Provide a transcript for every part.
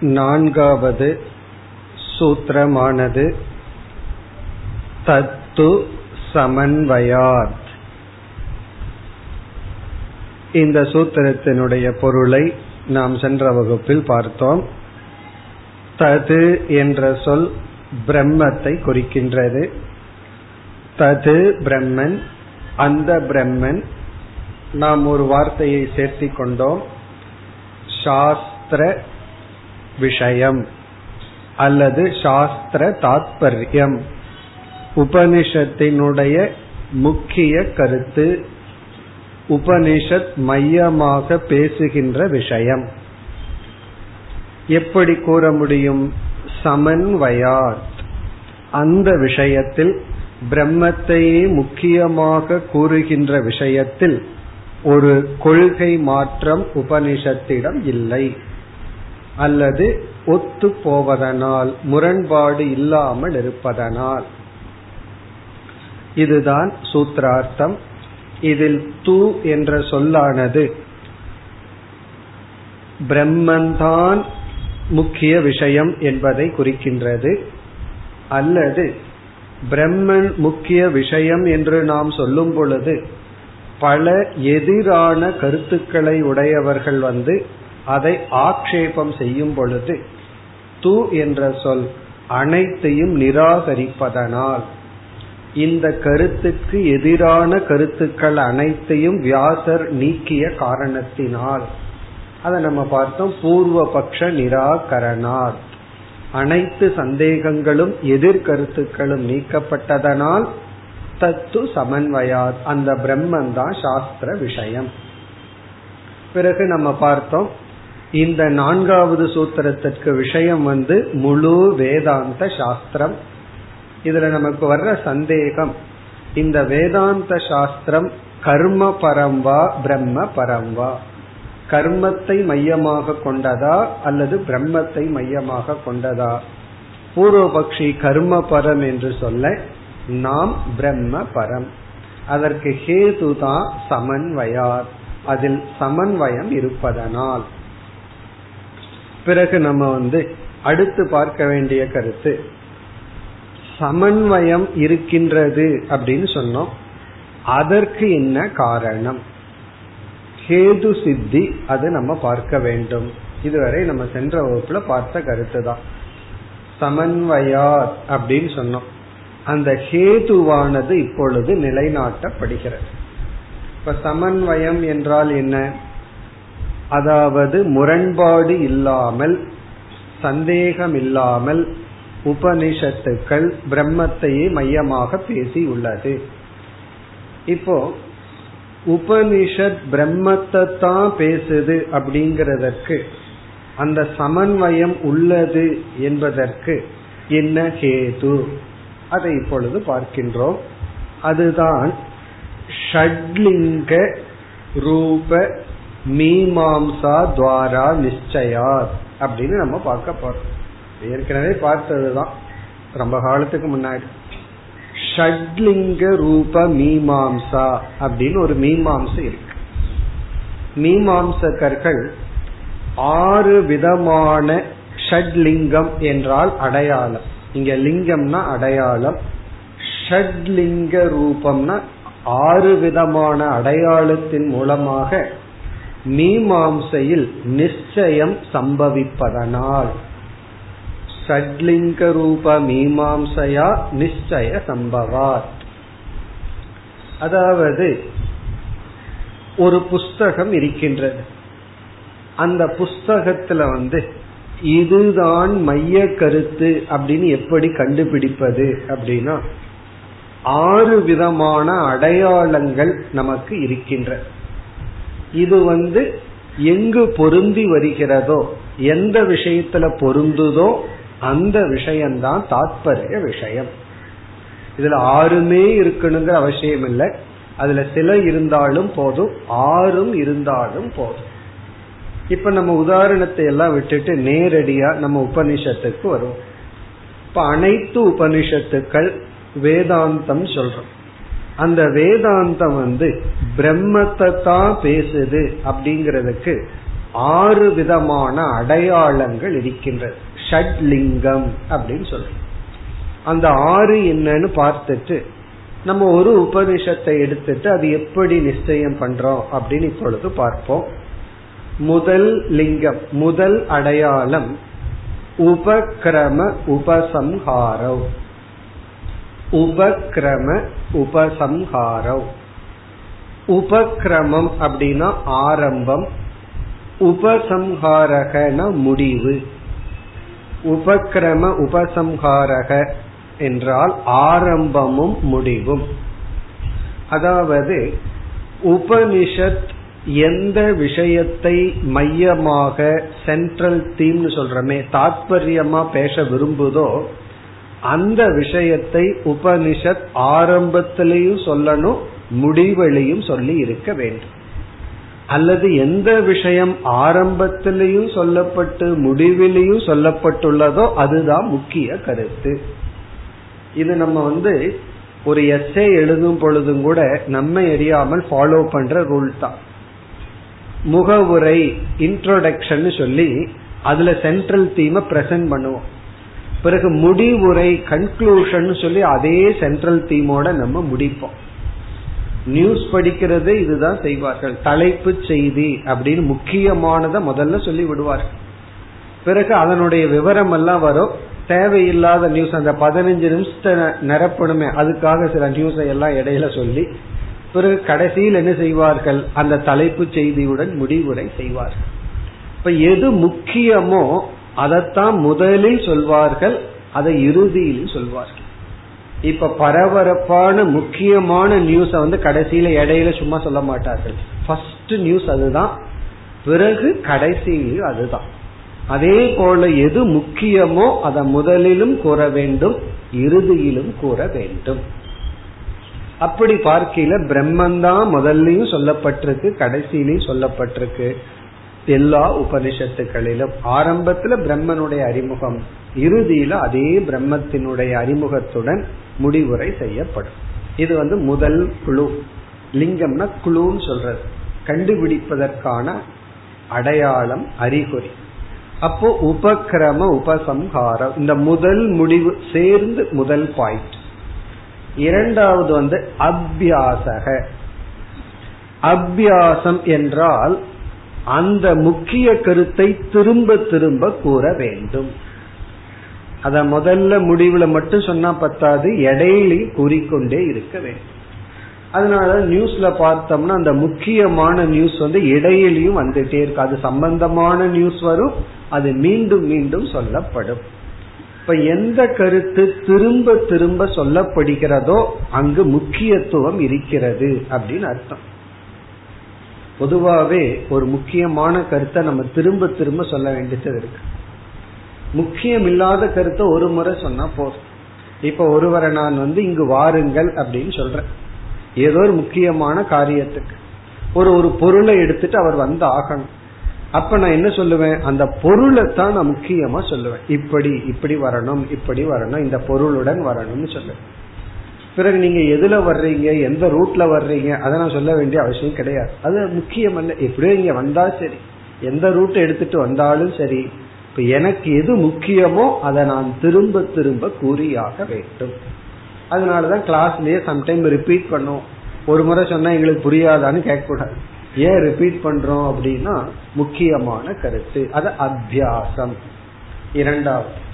நான்காவது சூத்திரமானது தத்து சமன்வயாத். இந்த சூத்திரத்தினுடைய பொருளை நாம் சென்ற வகுப்பில் பார்த்தோம். தது என்ற சொல் பிரம்மத்தை குறிக்கின்றது. தது பிரம்மன் அந்த பிரம்மன் நாம் ஒரு வார்த்தையை சேர்த்திக் கொண்டோம். சாஸ்திர விஷயம் அல்லது சாஸ்திர தாத்பரியம். உபனிஷத்தினுடைய முக்கிய கருத்து உபனிஷத் மையமாக பேசுகின்ற விஷயம். எப்படி கூற முடியும்? சமன்வயாத். அந்த விஷயத்தில் பிரம்மத்தையே முக்கியமாக கூறுகின்ற விஷயத்தில் ஒரு கொள்கை மாற்றம் உபனிஷத்திடம் இல்லை. அல்லது ஒத்து போவதனால் முரண்பாடு இல்லாமல் இருப்பதனால். இதுதான் சூத்திரார்த்தம். இதில் தூ என்ற சொல்லானது பிரம்மன்தான் முக்கிய விஷயம் என்பதை குறிக்கின்றது. அல்லது பிரம்மன் முக்கிய விஷயம் என்று நாம் சொல்லும் பொழுது பல எதிரான கருத்துக்களை உடையவர்கள் வந்து அதை ஆக்ஷேபம் செய்யும் பொழுது து என்ற சொல் அனைத்தையும் நிராகரிப்பதனால் இந்த கருத்துக்கு எதிரான கருத்துக்கள் அனைத்தையும் வியாசர் நீக்கிய காரணத்தினால் அதை நம்ம பார்த்தோம் பூர்வ பட்ச நிராகரணார் அனைத்து சந்தேகங்களும் எதிர்கருத்துக்களும் நீக்கப்பட்டதனால் தத்து சமன்வயாத். அந்த பிரம்மன் தான் சாஸ்திர விஷயம். பிறகு நம்ம பார்த்தோம் இந்த நான்காவது சூத்திரத்திற்கு விஷயம் வந்து முழு வேதாந்த சாஸ்திரம். இதுல நமக்கு வர்ற சந்தேகம் இந்த வேதாந்த சாஸ்திரம் கர்ம பரம்பா பிரம்ம பரம்பா கர்மத்தை மையமாக கொண்டதா அல்லது பிரம்மத்தை மையமாக கொண்டதா? பூர்வபக்ஷி கர்ம பரம் என்று சொல்ல நாம் பிரம்ம பரம். அதற்கு ஹேதுதான் சமன்வயார். அதில் சமன்வயம் இருப்பதனால். பிறகு நம்ம வந்து அடுத்து பார்க்க வேண்டிய கருத்து. சமன்வயம் இருக்கின்றது அப்படின்னு சொன்னோம். அதற்கு என்ன காரணம்? ஹேது சித்தி அது நம்ம பார்க்க வேண்டும். இதுவரை நம்ம சென்ற வகுப்புல பார்த்த கருத்து தான். சமன்வயார் அப்படின்னு சொன்னோம். அந்த ஹேதுவானது இப்பொழுது நிலைநாட்டப்படுகிறது. இப்ப சமன்வயம் என்றால் என்ன? அதாவது முரண்பாடு இல்லாமல் சந்தேகம் இல்லாமல் உபனிஷத்துக்கள் பிரம்மத்தையே மையமாக பேசி உள்ளது. இப்போ உபனிஷத் பிரம்மத்தை தான் பேசுது அப்படிங்கிறதற்கு அந்த சமன்வயம் உள்ளது என்பதற்கு என்ன ஹேது? அதை இப்பொழுது பார்க்கின்றோம். அதுதான் ஷட்லிங்க ரூப மீமாம்சா துவாரா நிச்சயா அப்படின்னு நம்ம பார்க்க போறோம். ஏற்கனவே பார்த்ததுதான். ரொம்ப காலத்துக்கு முன்னாடி. ஷட்லிங்க ரூப மீமாம்சா அப்படின்னு ஒரு மீமாம்சை இருக்கு. மீமாம்சகர்கள் ஆறு விதமான ஷட்லிங்கம் என்றால் அடையாளம். இங்க லிங்கம்னா அடையாளம். ஷட்லிங்க ரூபம்னா ஆறு விதமான அடையாளத்தின் மூலமாக மீமாம்சையில் நிச்சயம் சம்பவிப்பதனால். ஷட்லிங்க ரூப மீமாம்சையா நிச்சய சம்பவாத். அதாவது ஒரு புஸ்தகம் இருக்கின்றது. அந்த புஸ்தகத்துல வந்து இதுதான் மைய கருத்து அப்படின்னு எப்படி கண்டுபிடிப்பது அப்படின்னா ஆறு விதமான அடையாளங்கள் நமக்கு இருக்கின்ற இது வந்து எங்கு பொருந்தி வருகிறதோ எந்த விஷயத்துல பொருந்துதோ அந்த விஷயம்தான் தாத்பரிய விஷயம். இதுல ஆறுமே இருக்கணுங்கிற அவசியம் இல்லை. அதுல சில இருந்தாலும் போதும் ஆறும் இருந்தாலும் போதும். இப்ப நம்ம உதாரணத்தை எல்லாம் விட்டுட்டு நேரடியா நம்ம உபனிஷத்துக்கு வருவோம். இப்ப அனைத்து உபனிஷத்துக்கள் வேதாந்தம் சொல்றோம். அந்த வேதாந்தம் வந்து பிரம்மத்தை தான் பேசுது அப்படிங்கிறதுக்கு ஆறு விதமான அடையாளங்கள் இருக்கின்றது. ஷட்லிங்கம் அப்படின்னு சொல்றோம் அந்த ஆறு என்னன்னு பார்த்துட்டு நம்ம ஒரு உபனிஷத்தை எடுத்துட்டு அது எப்படி நிச்சயம் பண்றோம் அப்படின்னு இப்பொழுது பார்ப்போம். முதல் லிங்கம் முதல் அடையாளம் உபக்கிரம உபசம்ஹாரம். உபக்ரம உபசம்ஹாரவ் உபக்ரமம் அப்படின்னா ஆரம்பம் உபசம்ஹாரகன முடிவு. உபக்ரம உபசம்ஹாரக என்றால் ஆரம்பமும் முடிவும். அதாவது உபனிஷத் எந்த விஷயத்தை மையமாக சென்ட்ரல் தீம்னு சொல்றமே தாத்பரியமா பேச விரும்புதோ அந்த விஷயத்தை உபனிஷத் ஆரம்பத்திலையும் சொல்லணும் முடிவிலையும் சொல்லி இருக்க வேண்டும். அல்லது எந்த விஷயம் ஆரம்பத்திலையும் சொல்லப்பட்டு முடிவிலையும் சொல்லப்பட்டுள்ளதோ அதுதான் முக்கிய கருத்து. இது நம்ம வந்து ஒரு எஸ்ஏ எழுதும் பொழுதும் கூட நம்ம எரியாமல் ஃபாலோ பண்ற ரூல் தான். முகவுரை இன்ட்ரோடக்ஷன் சொல்லி அதுல சென்ட்ரல் தீமை பிரசன்ட் பண்ணுவோம். பிறகு முடிவுரை கன்க்ளூஷன் சொல்லி அதே சென்ட்ரல் தீமோட நம்ம முடிப்போம். நியூஸ் படிக்கிறது இதுதான் செய்வார்கள். தலைப்பு செய்தி அப்படின்னு முக்கியமானதை முதல்ல சொல்லி விடுவார்கள். பிறகு அதனுடைய விவரம் எல்லாம் வரும். தேவையில்லாத நியூஸ் அந்த பதினஞ்சு நிமிஷத்தை நிரப்பணுமே. அதுக்காக சில நியூஸை எல்லாம் இடையில சொல்லி பிறகு கடைசியில் என்ன செய்வார்கள்? அந்த தலைப்பு செய்தியுடன் முடிவுரை செய்வார்கள். இப்ப எது முக்கியமோ அதைத்தான் முதலில் சொல்வார்கள் அதை இறுதியில் சொல்வார்கள். இப்ப பரபரப்பான முக்கியமான நியூஸ வந்து கடைசியில இடையில சும்மா சொல்ல மாட்டார்கள். ஃபர்ஸ்ட் நியூஸ் அதுதான் பிறகு கடைசியில் அதுதான். அதே போல எது முக்கியமோ அதை முதலிலும் கூற வேண்டும் இறுதியிலும் கூற வேண்டும். அப்படி பார்க்கையில பிரம்மந்தான் முதல்லையும் சொல்லப்பட்டிருக்கு கடைசியிலையும் சொல்லப்பட்டிருக்கு. எல்லா உபனிஷத்துக்களிலும் ஆரம்பத்துல பிரம்மனுடைய அறிமுகம் இறுதியில அதே பிரம்மத்தினுடைய அறிமுகத்துடன் முடிவுரை செய்யப்படும். இது வந்து முதல் குழு. லிங்கம்னா குழுன்னு சொல்றது. கண்டுபிடிப்பதற்கான அடையாளம் அறிகுறி. அப்போ உபக்கிரம உபசம்ஹாரம் இந்த முதல் முடிவு சேர்ந்து முதல் பாயிண்ட் இரண்டாவது வந்து அபியாசக. அபியாசம் என்றால் அந்த முக்கிய கருத்தை திரும்ப திரும்ப கூற வேண்டும். அத முதல்ல முடிவுல மட்டும் சொன்னா பத்தாது இடையிலையும் கூறிக்கொண்டே இருக்க வேண்டும். அதனால நியூஸ்ல பார்த்தோம்னா அந்த முக்கியமான நியூஸ் வந்து இடையிலையும் வந்துட்டே இருக்கு. அது சம்பந்தமான நியூஸ் வரும் அது மீண்டும் மீண்டும் சொல்லப்படும். இப்ப எந்த கருத்து திரும்ப திரும்ப சொல்லப்படுகிறதோ அங்கு முக்கியத்துவம் இருக்கிறது அப்படின்னு அர்த்தம். பொதுவாவே ஒரு முக்கியமான கருத்தை நம்ம திரும்ப திரும்ப சொல்ல வேண்டியது இருக்கு. முக்கியம் இல்லாத கருத்தை ஒரு முறை சொன்னா போதும். இப்ப ஒருவரை நான் வந்து இங்கு வாருங்கள் அப்படின்னு சொல்றேன். ஏதோ ஒரு முக்கியமான காரியத்துக்கு. ஒரு ஒரு பொருளை எடுத்துட்டு அவர் வந்து ஆகணும். அப்ப நான் என்ன சொல்லுவேன்? அந்த பொருளை தான் நான் முக்கியமா சொல்லுவேன். இப்படி இப்படி வரணும் இப்படி வரணும் இந்த பொருளுடன் வரணும்னு சொல்லுவேன். பிறகு நீங்க எதுல வர்றீங்க எந்த ரூட்ல வர்றீங்க அதை நான் சொல்ல வேண்டிய அவசியம் கிடையாது. அது முக்கியம் அல்ல எப்படியோ இங்க வந்தா சரி. எந்த ரூட் எடுத்துட்டு வந்தாலும் சரி. இப்ப எனக்கு எது முக்கியமோ அதை நான் திரும்ப திரும்ப கூறியாக வேண்டும். அதனாலதான் கிளாஸ்லயே சம்டைம் ரிப்பீட் பண்ணும். ஒரு முறை சொன்னா எங்களுக்கு புரியாதான்னு கேட்க கூடாது ஏன் ரிப்பீட் பண்றோம் அப்படின்னா முக்கியமான கருத்து. அது அத்தியாசம். இரண்டாவது.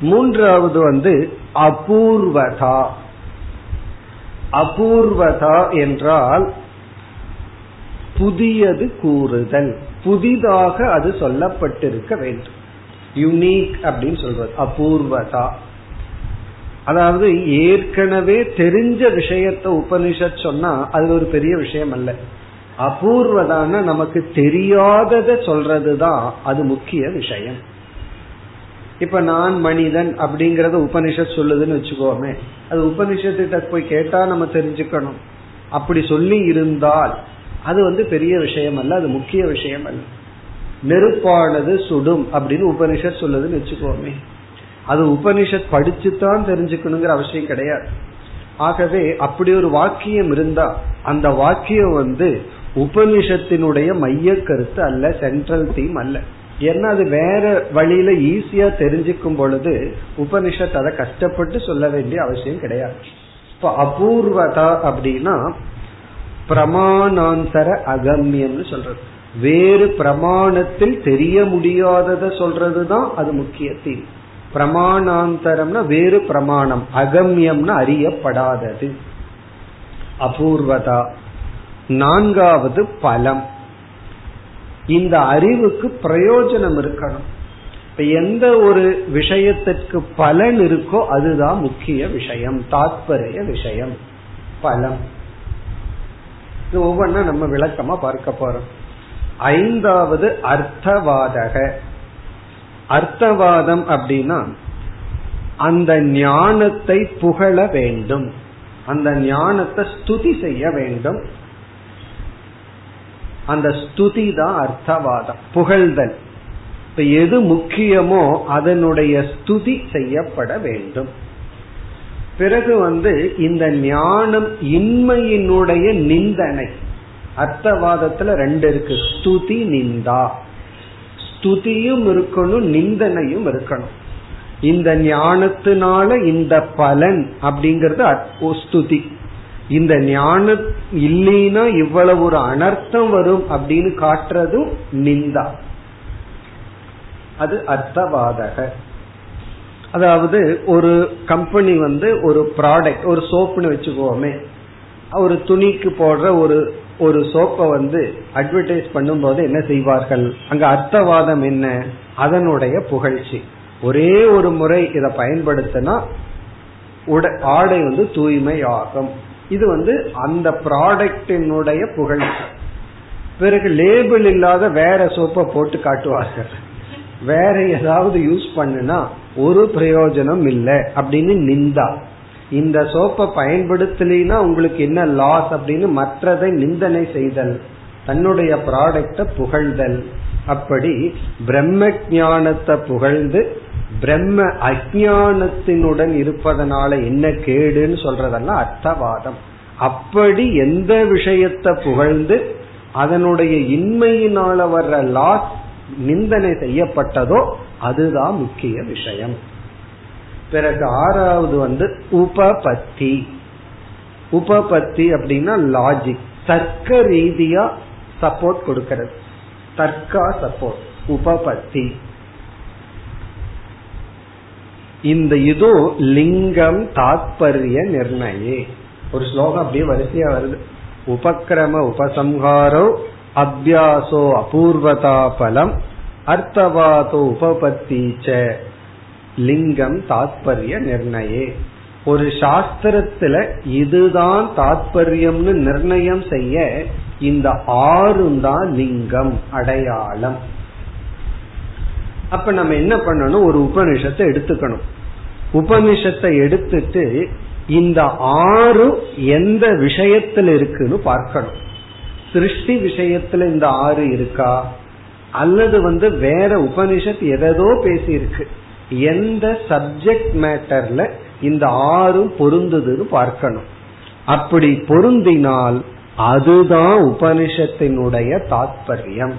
மூன்றாவது வந்து அபூர்வதா. அபூர்வதா என்றால் புதியது கூறுதல். புதிதாக அது சொல்லப்பட்டிருக்க வேண்டும். யுனீக் அப்படின்னு சொல்றது. அபூர்வதா. அதாவது ஏற்கனவே தெரிஞ்ச விஷயத்த உபனிஷத் சொன்னா அது ஒரு பெரிய விஷயம் அல்ல. அபூர்வதான நமக்கு தெரியாதத சொல்றதுதான் அது முக்கிய விஷயம். இப்ப நான் மனிதன் அப்படிங்கறத உபனிஷத் சொல்லுதுன்னு வச்சுக்கோமே. அது உபனிஷத்திட்ட போய் கேட்டா நம்ம தெரிஞ்சுக்கணும். அப்படி சொல்லி இருந்தால் அது வந்து பெரிய விஷயம் அல்ல அது முக்கிய விஷயம் அல்ல நெருப்பானது சுடும் அப்படின்னு உபனிஷத் சொல்லுதுன்னு வச்சுக்கோமே. அது உபனிஷத் படிச்சுதான் தெரிஞ்சுக்கணுங்கிற அவசியம் கிடையாது. ஆகவே அப்படி ஒரு வாக்கியம் இருந்தா அந்த வாக்கியம் வந்து உபனிஷத்தினுடைய மைய கருத்து அல்ல சென்ட்ரல் தீம் அல்ல. ஏன்னா அது வேற வழியில ஈஸியா தெரிஞ்சுக்கும் பொழுது உபனிஷத் அதை கஷ்டப்பட்டு சொல்ல வேண்டிய அவசியம் கிடையாது. இப்ப அபூர்வதா அப்படின்னா பிரமாணாந்தர அகமியம்னு சொல்றது. வேறு பிரமாணத்தில் தெரிய முடியாதத சொல்றதுதான் அது முக்கிய தீம் பிரமாணாந்தரம்னா வேறு பிரமாணம் அகமியம்னா அறியப்படாதது. அபூர்வதா. நான்காவது பலம். இந்த அறிவுக்கு பிரயோஜனம் இருக்கணும். இப்ப எந்த ஒரு விஷயத்திற்கு பலன் இருக்கோ அதுதான் முக்கிய விஷயம் தாத்பரிய விஷயம் பலம். இது ஒவ்வொன்னா நம்ம விளக்கமா பார்க்க போறோம். ஐந்தாவது அர்த்தவாதக. அர்த்தவாதம் அப்படின்னா அந்த ஞானத்தை புகழ வேண்டும். அந்த ஞானத்தை ஸ்துதி செய்ய வேண்டும். அந்த ஸ்துதி தான் அர்த்தவாதம் புகழ்தல். இப்ப எது முக்கியமோ அதனுடைய ஸ்துதி செய்யப்பட வேண்டும். பிறகு வந்து இந்த ஞானம் இன்மையினுடைய நிந்தனை. அர்த்தவாதத்துல ரெண்டு இருக்கு. ஸ்துதி நிந்தா. ஸ்துதியும் இருக்கணும் நிந்தனையும் இருக்கணும். இந்த ஞானத்தினால இந்த பலன் அப்படிங்கறது ஸ்துதி. இந்த ஞானம் இல்லைன்னா இவ்வளவு ஒரு அனர்த்தம் வரும் அப்படின்னு காட்டுறதும் நிந்தா. அது அர்த்தவாதக. அதாவது ஒரு கம்பெனி வந்து ஒரு ப்ராடக்ட் ஒரு சோப்புன்னு வச்சுக்கோமே ஒரு துணிக்கு போடுற ஒரு ஒரு சோப்பை வந்து அட்வர்டைஸ் பண்ணும்போது என்ன செய்வார்கள்? அங்க அர்த்தவாதம் என்ன? அதனுடைய புகழ்ச்சி. ஒரே ஒரு முறை இதை பயன்படுத்தினா ஆடை வந்து தூய்மை ஆகும் இது வந்து அந்த ப்ராடக்டினுடைய புகழ்ச்சி. பிறகு லேபிள் இல்லாத வேற சோப்பை போட்டு காட்டுவார்கள். வேற ஏதாவது யூஸ் பண்ணுனா ஒரு பிரயோஜனம் இல்லை அப்படின்னு நிந்தா. இந்த சோப்பை பயன்படுத்தலைன்னா உங்களுக்கு என்ன லாஸ் அப்படின்னு மற்றதை நிந்தனை செய்தல். தன்னுடைய ப்ராடக்ட புகழ்தல். அப்படி பிரம்ம ஜானத்தை புகழ்ந்து பிரம்ம அஜானத்தினுடன் இருப்பதனால என்ன கேடுன்னு சொல்றதெல்லாம் அர்த்தவாதம். அப்படி எந்த விஷயத்தை புகழ்ந்து அதனுடைய இன்மையினால வர்ற லாஸ் நிந்தனை செய்யப்பட்டதோ அதுதான் முக்கிய விஷயம். பிறகு ஆறாவது வந்து உபபத்தி. உபபத்தி அப்படின்னா லாஜிக் தர்க்க ரீதியா சப்போர்ட் கொடுக்கிறது. தர்க்கா சப்போர்ட் உபபத்தி. இந்த இது லிங்கம் தாத்பரிய நிர்ணயே. ஒரு ஸ்லோகம் அப்படியே வரிசையா வருது. உபக்கிரம உபசம்ஹாரோ அபியாசோ அபூர்வதா பலம் அர்த்தவாதோ உபபத்தி லிங்கம் தாத்பரிய நிர்ணயே. ஒரு சாஸ்திரத்துல இதுதான் தாத்பரியம்னு நிர்ணயம் செய்ய இந்த ஆறும் தான் லிங்கம் அடையாளம். அப்ப நம்ம என்ன பண்ணணும்? ஒரு உபனிஷத்தை எடுத்துக்கணும். உபனிஷத்தை எடுத்துட்டு இந்த ஆறு எந்த விஷயத்துல இருக்குன்னு பார்க்கணும். சிருஷ்டி விஷயத்துல இந்த ஆறு இருக்கா? அல்லது வந்து வேற உபனிஷத் எதோ பேசி இருக்கு எந்த சப்ஜெக்ட் மேட்டர்ல இந்த ஆறும் பொருந்துதுன்னு பார்க்கணும். அப்படி பொருந்தினால் அதுதான் உபனிஷத்தினுடைய தாத்பரியம்.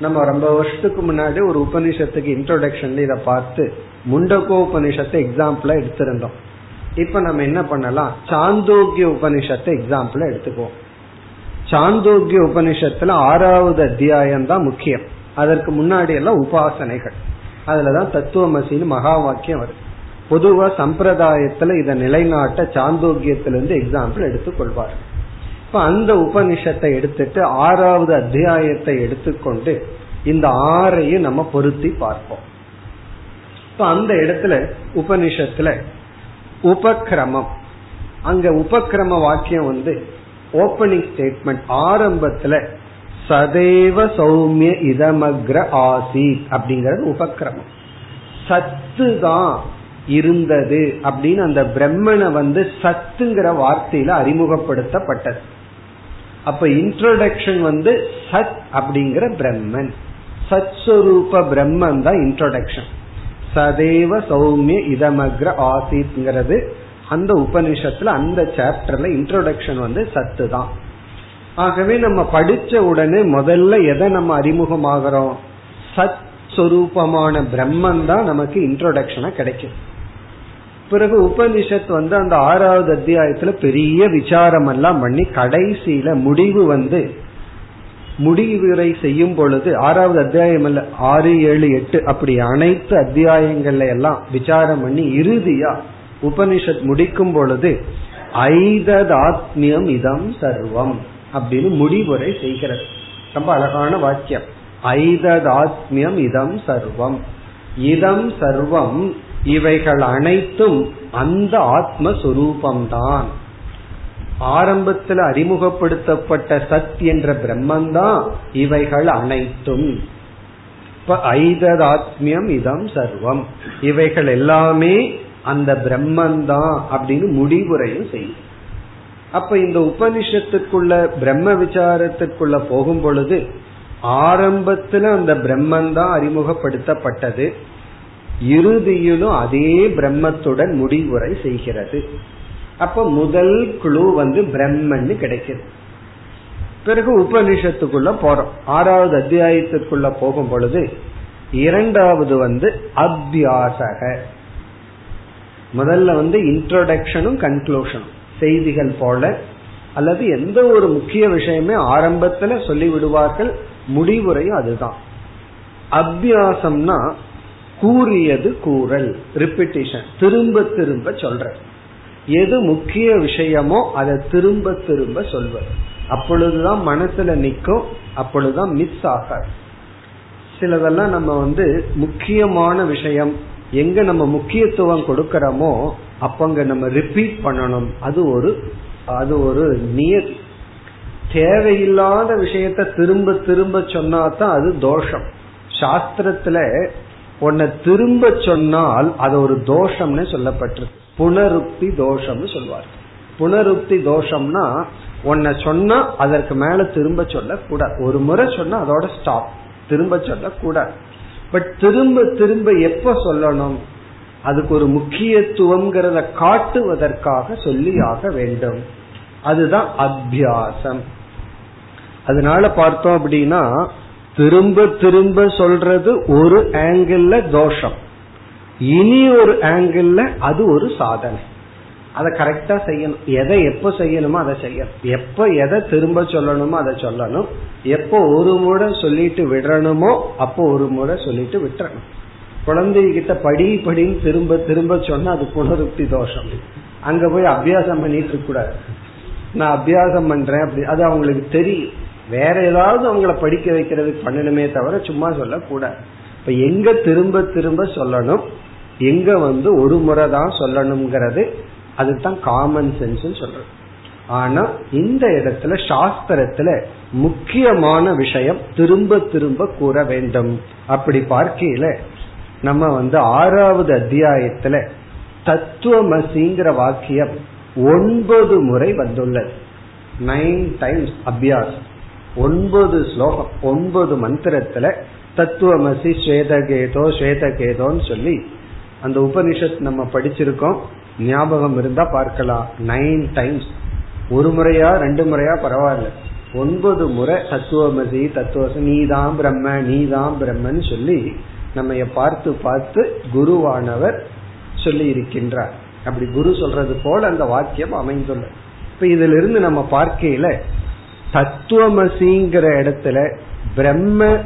நம்ம ரொம்ப வருஷத்துக்கு முன்னாடி ஒரு உபனிஷத்துக்கு இன்ட்ரோடக்ஷன்ல இதை பார்த்து முண்டகோ உபனிஷத்தை எக்ஸாம்பிளா எடுத்திருந்தோம். இப்ப நம்ம என்ன பண்ணலாம்? சாந்தோக்கிய உபனிஷத்தை எக்ஸாம்பிளா எடுத்துக்குவோம். சாந்தோக்கிய உபனிஷத்துல ஆறாவது அத்தியாயம் தான் முக்கியம். அதற்கு முன்னாடி எல்லாம் உபாசனைகள். அதுலதான் தத்துவமசின்னு மகா வாக்கியம் வருது. பொதுவா சம்பிரதாயத்துல இதை நிலைநாட்ட சாந்தோக்கியத்திலிருந்து எக்ஸாம்பிள் எடுத்துக்கொள்வார். இப்ப அந்த உபனிஷத்தை எடுத்துட்டு ஆறாவது அத்தியாயத்தை எடுத்துக்கொண்டு இந்த ஆறையும் நம்ம பொருத்தி பார்ப்போம். இப்ப அந்த இடத்துல உபனிஷத்துல உபக்கிரமம். அங்க உபக்கிரம வாக்கியம் வந்து ஓபனிங் ஸ்டேட்மெண்ட் ஆரம்பத்துல சதேவ சௌமிய இதமக்ர ஆசி அப்படிங்கறது உபக்கிரமம். சத்து தான் இருந்தது அப்படின்னு அந்த பிரம்மனை வந்து சத்துங்கிற வார்த்தையில அறிமுகப்படுத்தப்பட்டது. அப்ப இன்ட்ரோடக்ஷன் வந்து சத் அப்படிங்கிற பிரம்மன். சத் சுரூப பிரம்மன் தான் இன்ட்ரோடக்ஷன் சதேவ சௌமிய இதமக்ர ஆசித்ங்கிறது அந்த உபனிஷத்துல அந்த சாப்டர்ல இன்ட்ரோடக்ஷன் வந்து சத்து தான். ஆகவே நம்ம படிச்ச உடனே முதல்ல எதை நம்ம அறிமுகமாகிறோம்? சத் சொரூபமான பிரம்மன் தான் நமக்கு இன்ட்ரோடக்ஷனா கிடைக்கும். பிறகு உபனிஷத் வந்து அந்த ஆறாவது அத்தியாயத்துல பெரிய விசாரம் எல்லாம் பண்ணி கடைசியில முடிவு வந்து முடிவுரை செய்யும் பொழுது ஆறாவது அத்தியாயம் அல்ல ஆறு ஏழு எட்டு அப்படி அனைத்து அத்தியாயங்கள்ல எல்லாம் விசாரம் பண்ணி இறுதியா உபனிஷத் முடிக்கும் பொழுது ஐததாத்மியம் இதம் சர்வம் அப்படின்னு முடிவுரை செய்கிறது. ரொம்ப அழகான வாக்கியம். ஐததாத்மியம் இதம் சர்வம். இதம் சர்வம் இவைகள் அனைத்தும் அந்த ஆத்மஸ்வரூபம்தான். ஆரம்பத்தில் அறிமுகப்படுத்தப்பட்ட சத் என்ற பிரம்மந்தான் இவைகள் அனைத்தும். இப்ப ஐததாத்மியம் இதம் சர்வம். இவைகள் எல்லாமே அந்த பிரம்மந்தான் அப்படின்னு முடிவுரையும் செய்யும். அப்ப இந்த உபனிஷத்துக்குள்ள பிரம்ம விசாரத்துக்குள்ள போகும் பொழுது ஆரம்பத்துல அந்த பிரம்மன் தான் அறிமுகப்படுத்தப்பட்டது. இறுதியிலும் அதே பிரம்மத்துடன் முடிவுரை செய்கிறது. அப்ப முதல் குழு வந்து பிரம்மன்னு கிடைக்கிறது பிறகு உபனிஷத்துக்குள்ள போறோம். ஆறாவது அத்தியாயத்திற்குள்ள போகும் பொழுது இரண்டாவது வந்து அத்தியாசக. முதல்ல வந்து இன்ட்ரோடக்ஷனும் கன்க்ளூஷனும் செய்திகள் போல அல்லது எந்த ஒரு முக்கிய விஷயமே ஆரம்பத்துல சொல்லி விடுவார்கள் முடிவுரையும் அதுதான். அபியாசம்னா கூறியது கூறல் ரிப்பிட்டிஷன் திரும்ப திரும்ப சொல்ற எது முக்கிய விஷயமோ அதை திரும்ப திரும்ப சொல்வது. அப்பொழுதுதான் மனசுல நிற்கும் அப்பொழுதுதான் மிஸ் ஆகாது. சிலதெல்லாம் நம்ம வந்து முக்கியமான விஷயம் எங்க நம்ம முக்கியத்துவம் கொடுக்கறோமோ அப்பங்க நம்ம ரிப்பீட் பண்ணணும். அது ஒரு அது ஒரு நியதி. தேவையில்லாத விஷயத்த திரும்ப திரும்ப சொன்னா தான் அது தோஷம். சாஸ்திரத்துல உன்னை திரும்ப சொன்னால் அது ஒரு தோஷம்னு சொல்லப்பட்டிருக்கு. புனருக்தி தோஷம்னு சொல்வார். புனருக்தி தோஷம்னா உன்னை சொன்னா அதற்கு மேல திரும்ப சொல்லக்கூடாது. ஒரு முறை சொன்னா அதோட ஸ்டாப் திரும்ப சொல்லக்கூடாது. பட் திரும்ப திரும்ப எப்ப சொல்லணும்? அதுக்கு ஒரு முக்கியத்துவம்ங்கிறத காட்டுவதற்காக சொல்லி ஆக வேண்டும். அதுதான் அத்தியாசம் அதனால பார்த்தோம் அப்படின்னா திரும்ப திரும்ப சொல்றது ஒரு ஆங்கிள் தோஷம். இனி ஒரு ஆங்கிள் அது ஒரு சாதனை. அதை கரெக்டா செய்யணும். எதை எப்ப செய்யணுமோ அதை செய்யணும். எப்ப எதை திரும்ப சொல்லணுமோ அதை சொல்லணும். எப்போ ஒரு முறை சொல்லிட்டு விடணுமோ அப்போ ஒரு முறை சொல்லிட்டு விட்டுறணும். குழந்தைகிட்ட படி படின்னு திரும்ப திரும்ப சொன்னா அது புனருக்தி தோஷம். அங்க போய் அபியாசம் பண்ணிட்டு இருக்க கூடாது. நான் அபியாசம் பண்றேன் அப்படி. அது அவங்களுக்கு தெரியும். வேற ஏதாவது அவங்கள படிக்க வைக்கிறதுக்கு பண்ணணுமே தவிர சும்மா சொல்லக்கூடாது. இப்ப எங்க திரும்ப திரும்ப சொல்லணும்? எங்க வந்து ஒரு முறை தான் சொல்லணுங்கிறது அதுதான் காமன் சென்ஸ் சொல்றது. ஆனா இந்த இடத்துல சாஸ்திரத்துல முக்கியமான விஷயம் திரும்ப திரும்ப கூற வேண்டும். அப்படி பார்க்கையில நம்ம வந்து ஆறாவது அத்தியாயத்துல தத்துவமசிங்கிற வாக்கியம் ஒன்பது முறை வந்துள்ளது. நைன் டைம்ஸ் அபியாசம். ஒன்பது ஸ்லோகம் ஒன்பது மந்திரத்துல தத்துவமசி ஸ்வேதகேதோ ஸ்வேதகேதோன்னு சொல்லி அந்த உபனிஷத் நம்ம படிச்சிருக்கோம். ஞாபகம் இருந்தா பார்க்கலாம். நைன் டைம்ஸ் ஒரு முறையா ரெண்டு முறையா பரவாயில்ல. ஒன்பது முறை தத்துவமசி தத்துவசி நீதான் பிரம்ம நீதான் பிரம்மன் சொல்லி நம்ம பார்த்து பார்த்து குருவானவர் சொல்லி இருக்கின்றார் அப்படி குரு சொல்றது போல அந்த வாக்கியம் அமைந்துள்ள இப்ப இதுல இருந்து நம்ம பார்க்கையில தத்துவமசிங்கிற இடத்துல பிரம்ம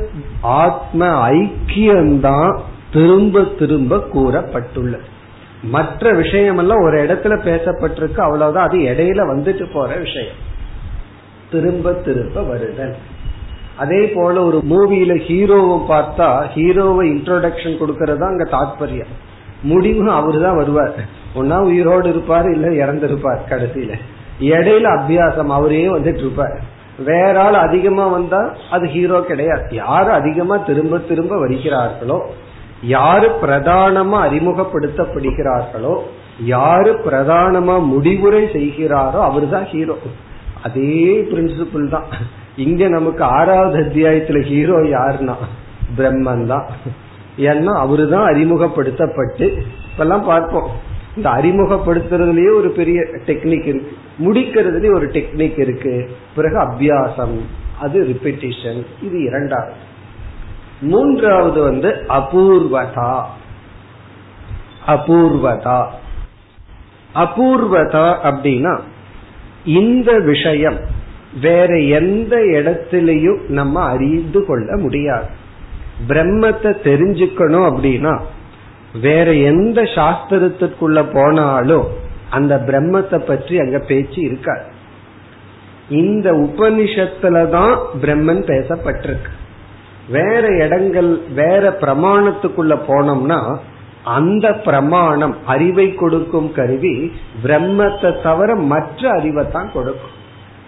ஆத்ம ஐக்கியம்தான் திரும்ப திரும்ப கூறப்பட்டுள்ளது. மற்ற விஷயமெல்லாம் ஒரு இடத்துல பேசப்பட்டிருக்கு அவ்வளவுதான். அது இடையில வந்துட்டு போற விஷயம். திரும்ப திரும்ப வருதல். அதே போல ஒரு மூவியில ஹீரோவை பார்த்தா ஹீரோவை இன்ட்ரோடக்ஷன் கொடுக்கறதா அங்க தாத்பரியம். முடிவு அவரு தான் வருவார். ஒன்னா உயிரோடு இருப்பார் இல்ல இறந்திருப்பார் கடைசியில. இடையில அபியாசம் அவரே வந்துட்டு இருப்பார். வேற ஆள் அதிகமா வந்தா அது ஹீரோ கிடையாது. யாரு அதிகமா திரும்ப திரும்ப வருகிறார்களோ யாரு பிரதானமா அறிமுகப்படுத்தப்படுகிறார்களோ யாரு பிரதானமா முடிவுரை செய்கிறாரோ அவர் தான் ஹீரோ. அதே பிரின்சிபிள் தான். இங்க நமக்கு ஆறாவது அத்தியாயத்துல ஹீரோ யாருன்னா? பிரம்மன் தான். ஏன்னா அவரு தான் அறிமுகப்படுத்தப்பட்டு இப்பெல்லாம் பார்ப்போம். இந்த அறிமுகப்படுத்துறதுலயே ஒரு பெரிய டெக்னிக் இருக்கு. முடிக்கிறதுலயே ஒரு டெக்னிக் இருக்கு. பிறகு அபியாசம் அது ரிப்பிட்டிஷன் இது இரண்டாவது. மூன்றாவது வந்து அபூர்வதா. அபூர்வதா. அபூர்வதா அப்படின்னா இந்த விஷயம் வேற எந்த இடத்திலையும் நம்ம அறிந்து கொள்ள முடியாது. பிரம்மத்தை தெரிஞ்சுக்கணும் அப்படின்னா வேற எந்த சாஸ்திரத்திற்குள்ள போனாலும் அந்த பிரம்மத்தை பற்றி அங்க பேச்சு இருக்காது. இந்த உபனிஷத்துல தான் பிரம்மன் பேசப்பட்டிருக்கு. வேற இடங்கள் வேற பிரமாணத்துக்குள்ள போனோம்னா அந்த பிரமாணம் அறிவை கொடுக்கும் கருவி பிரம்மத்தை தவிர மற்ற அறிவை தான் கொடுக்கும்.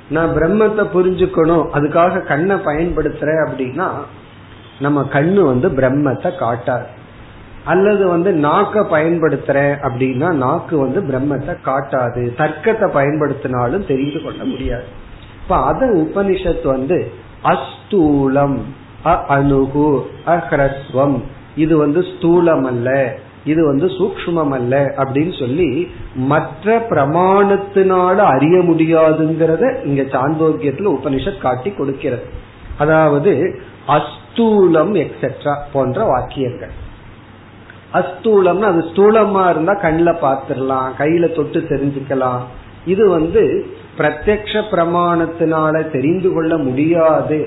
நான் பிரம்மத்தை புரிஞ்சுக்கணும் அதுக்காக கண்ணை பயன்படுத்துறேன் அப்படின்னா நம்ம கண்ணு வந்து பிரம்மத்தை காட்டாது. அல்லது வந்து நாக்க பயன்படுத்துறேன் அப்படின்னா நாக்கு வந்து பிரம்மத்தை காட்டாது. தர்க்கத்தை பயன்படுத்தினாலும் தெரிந்து கொள்ள முடியாது. இப்ப அத உபனிஷத் வந்து அஸ்தூலம் அணுகு அஹ்ரஸ்வம். இது வந்து ஸ்தூலம் அல்ல இது வந்து சூக்மம் அல்ல அப்படின்னு சொல்லி மற்ற பிரமாணத்தினால அறிய முடியாதுங்கிறத இங்க சாந்தோக்கியத்துல உபனிஷத் காட்டி கொடுக்கிறது. அதாவது அஸ்தூலம் எக்ஸெட்ரா போன்ற வாக்கியங்கள். அஸ்தூலம்னா அது ஸ்தூலமா இருந்தா கண்ணில் பார்த்துடலாம் கையில தொட்டு தெரிஞ்சுக்கலாம். இது வந்து பிரத்யக்ஷ பிரமாணத்தினால தெரிந்து கொள்ள முடியாது.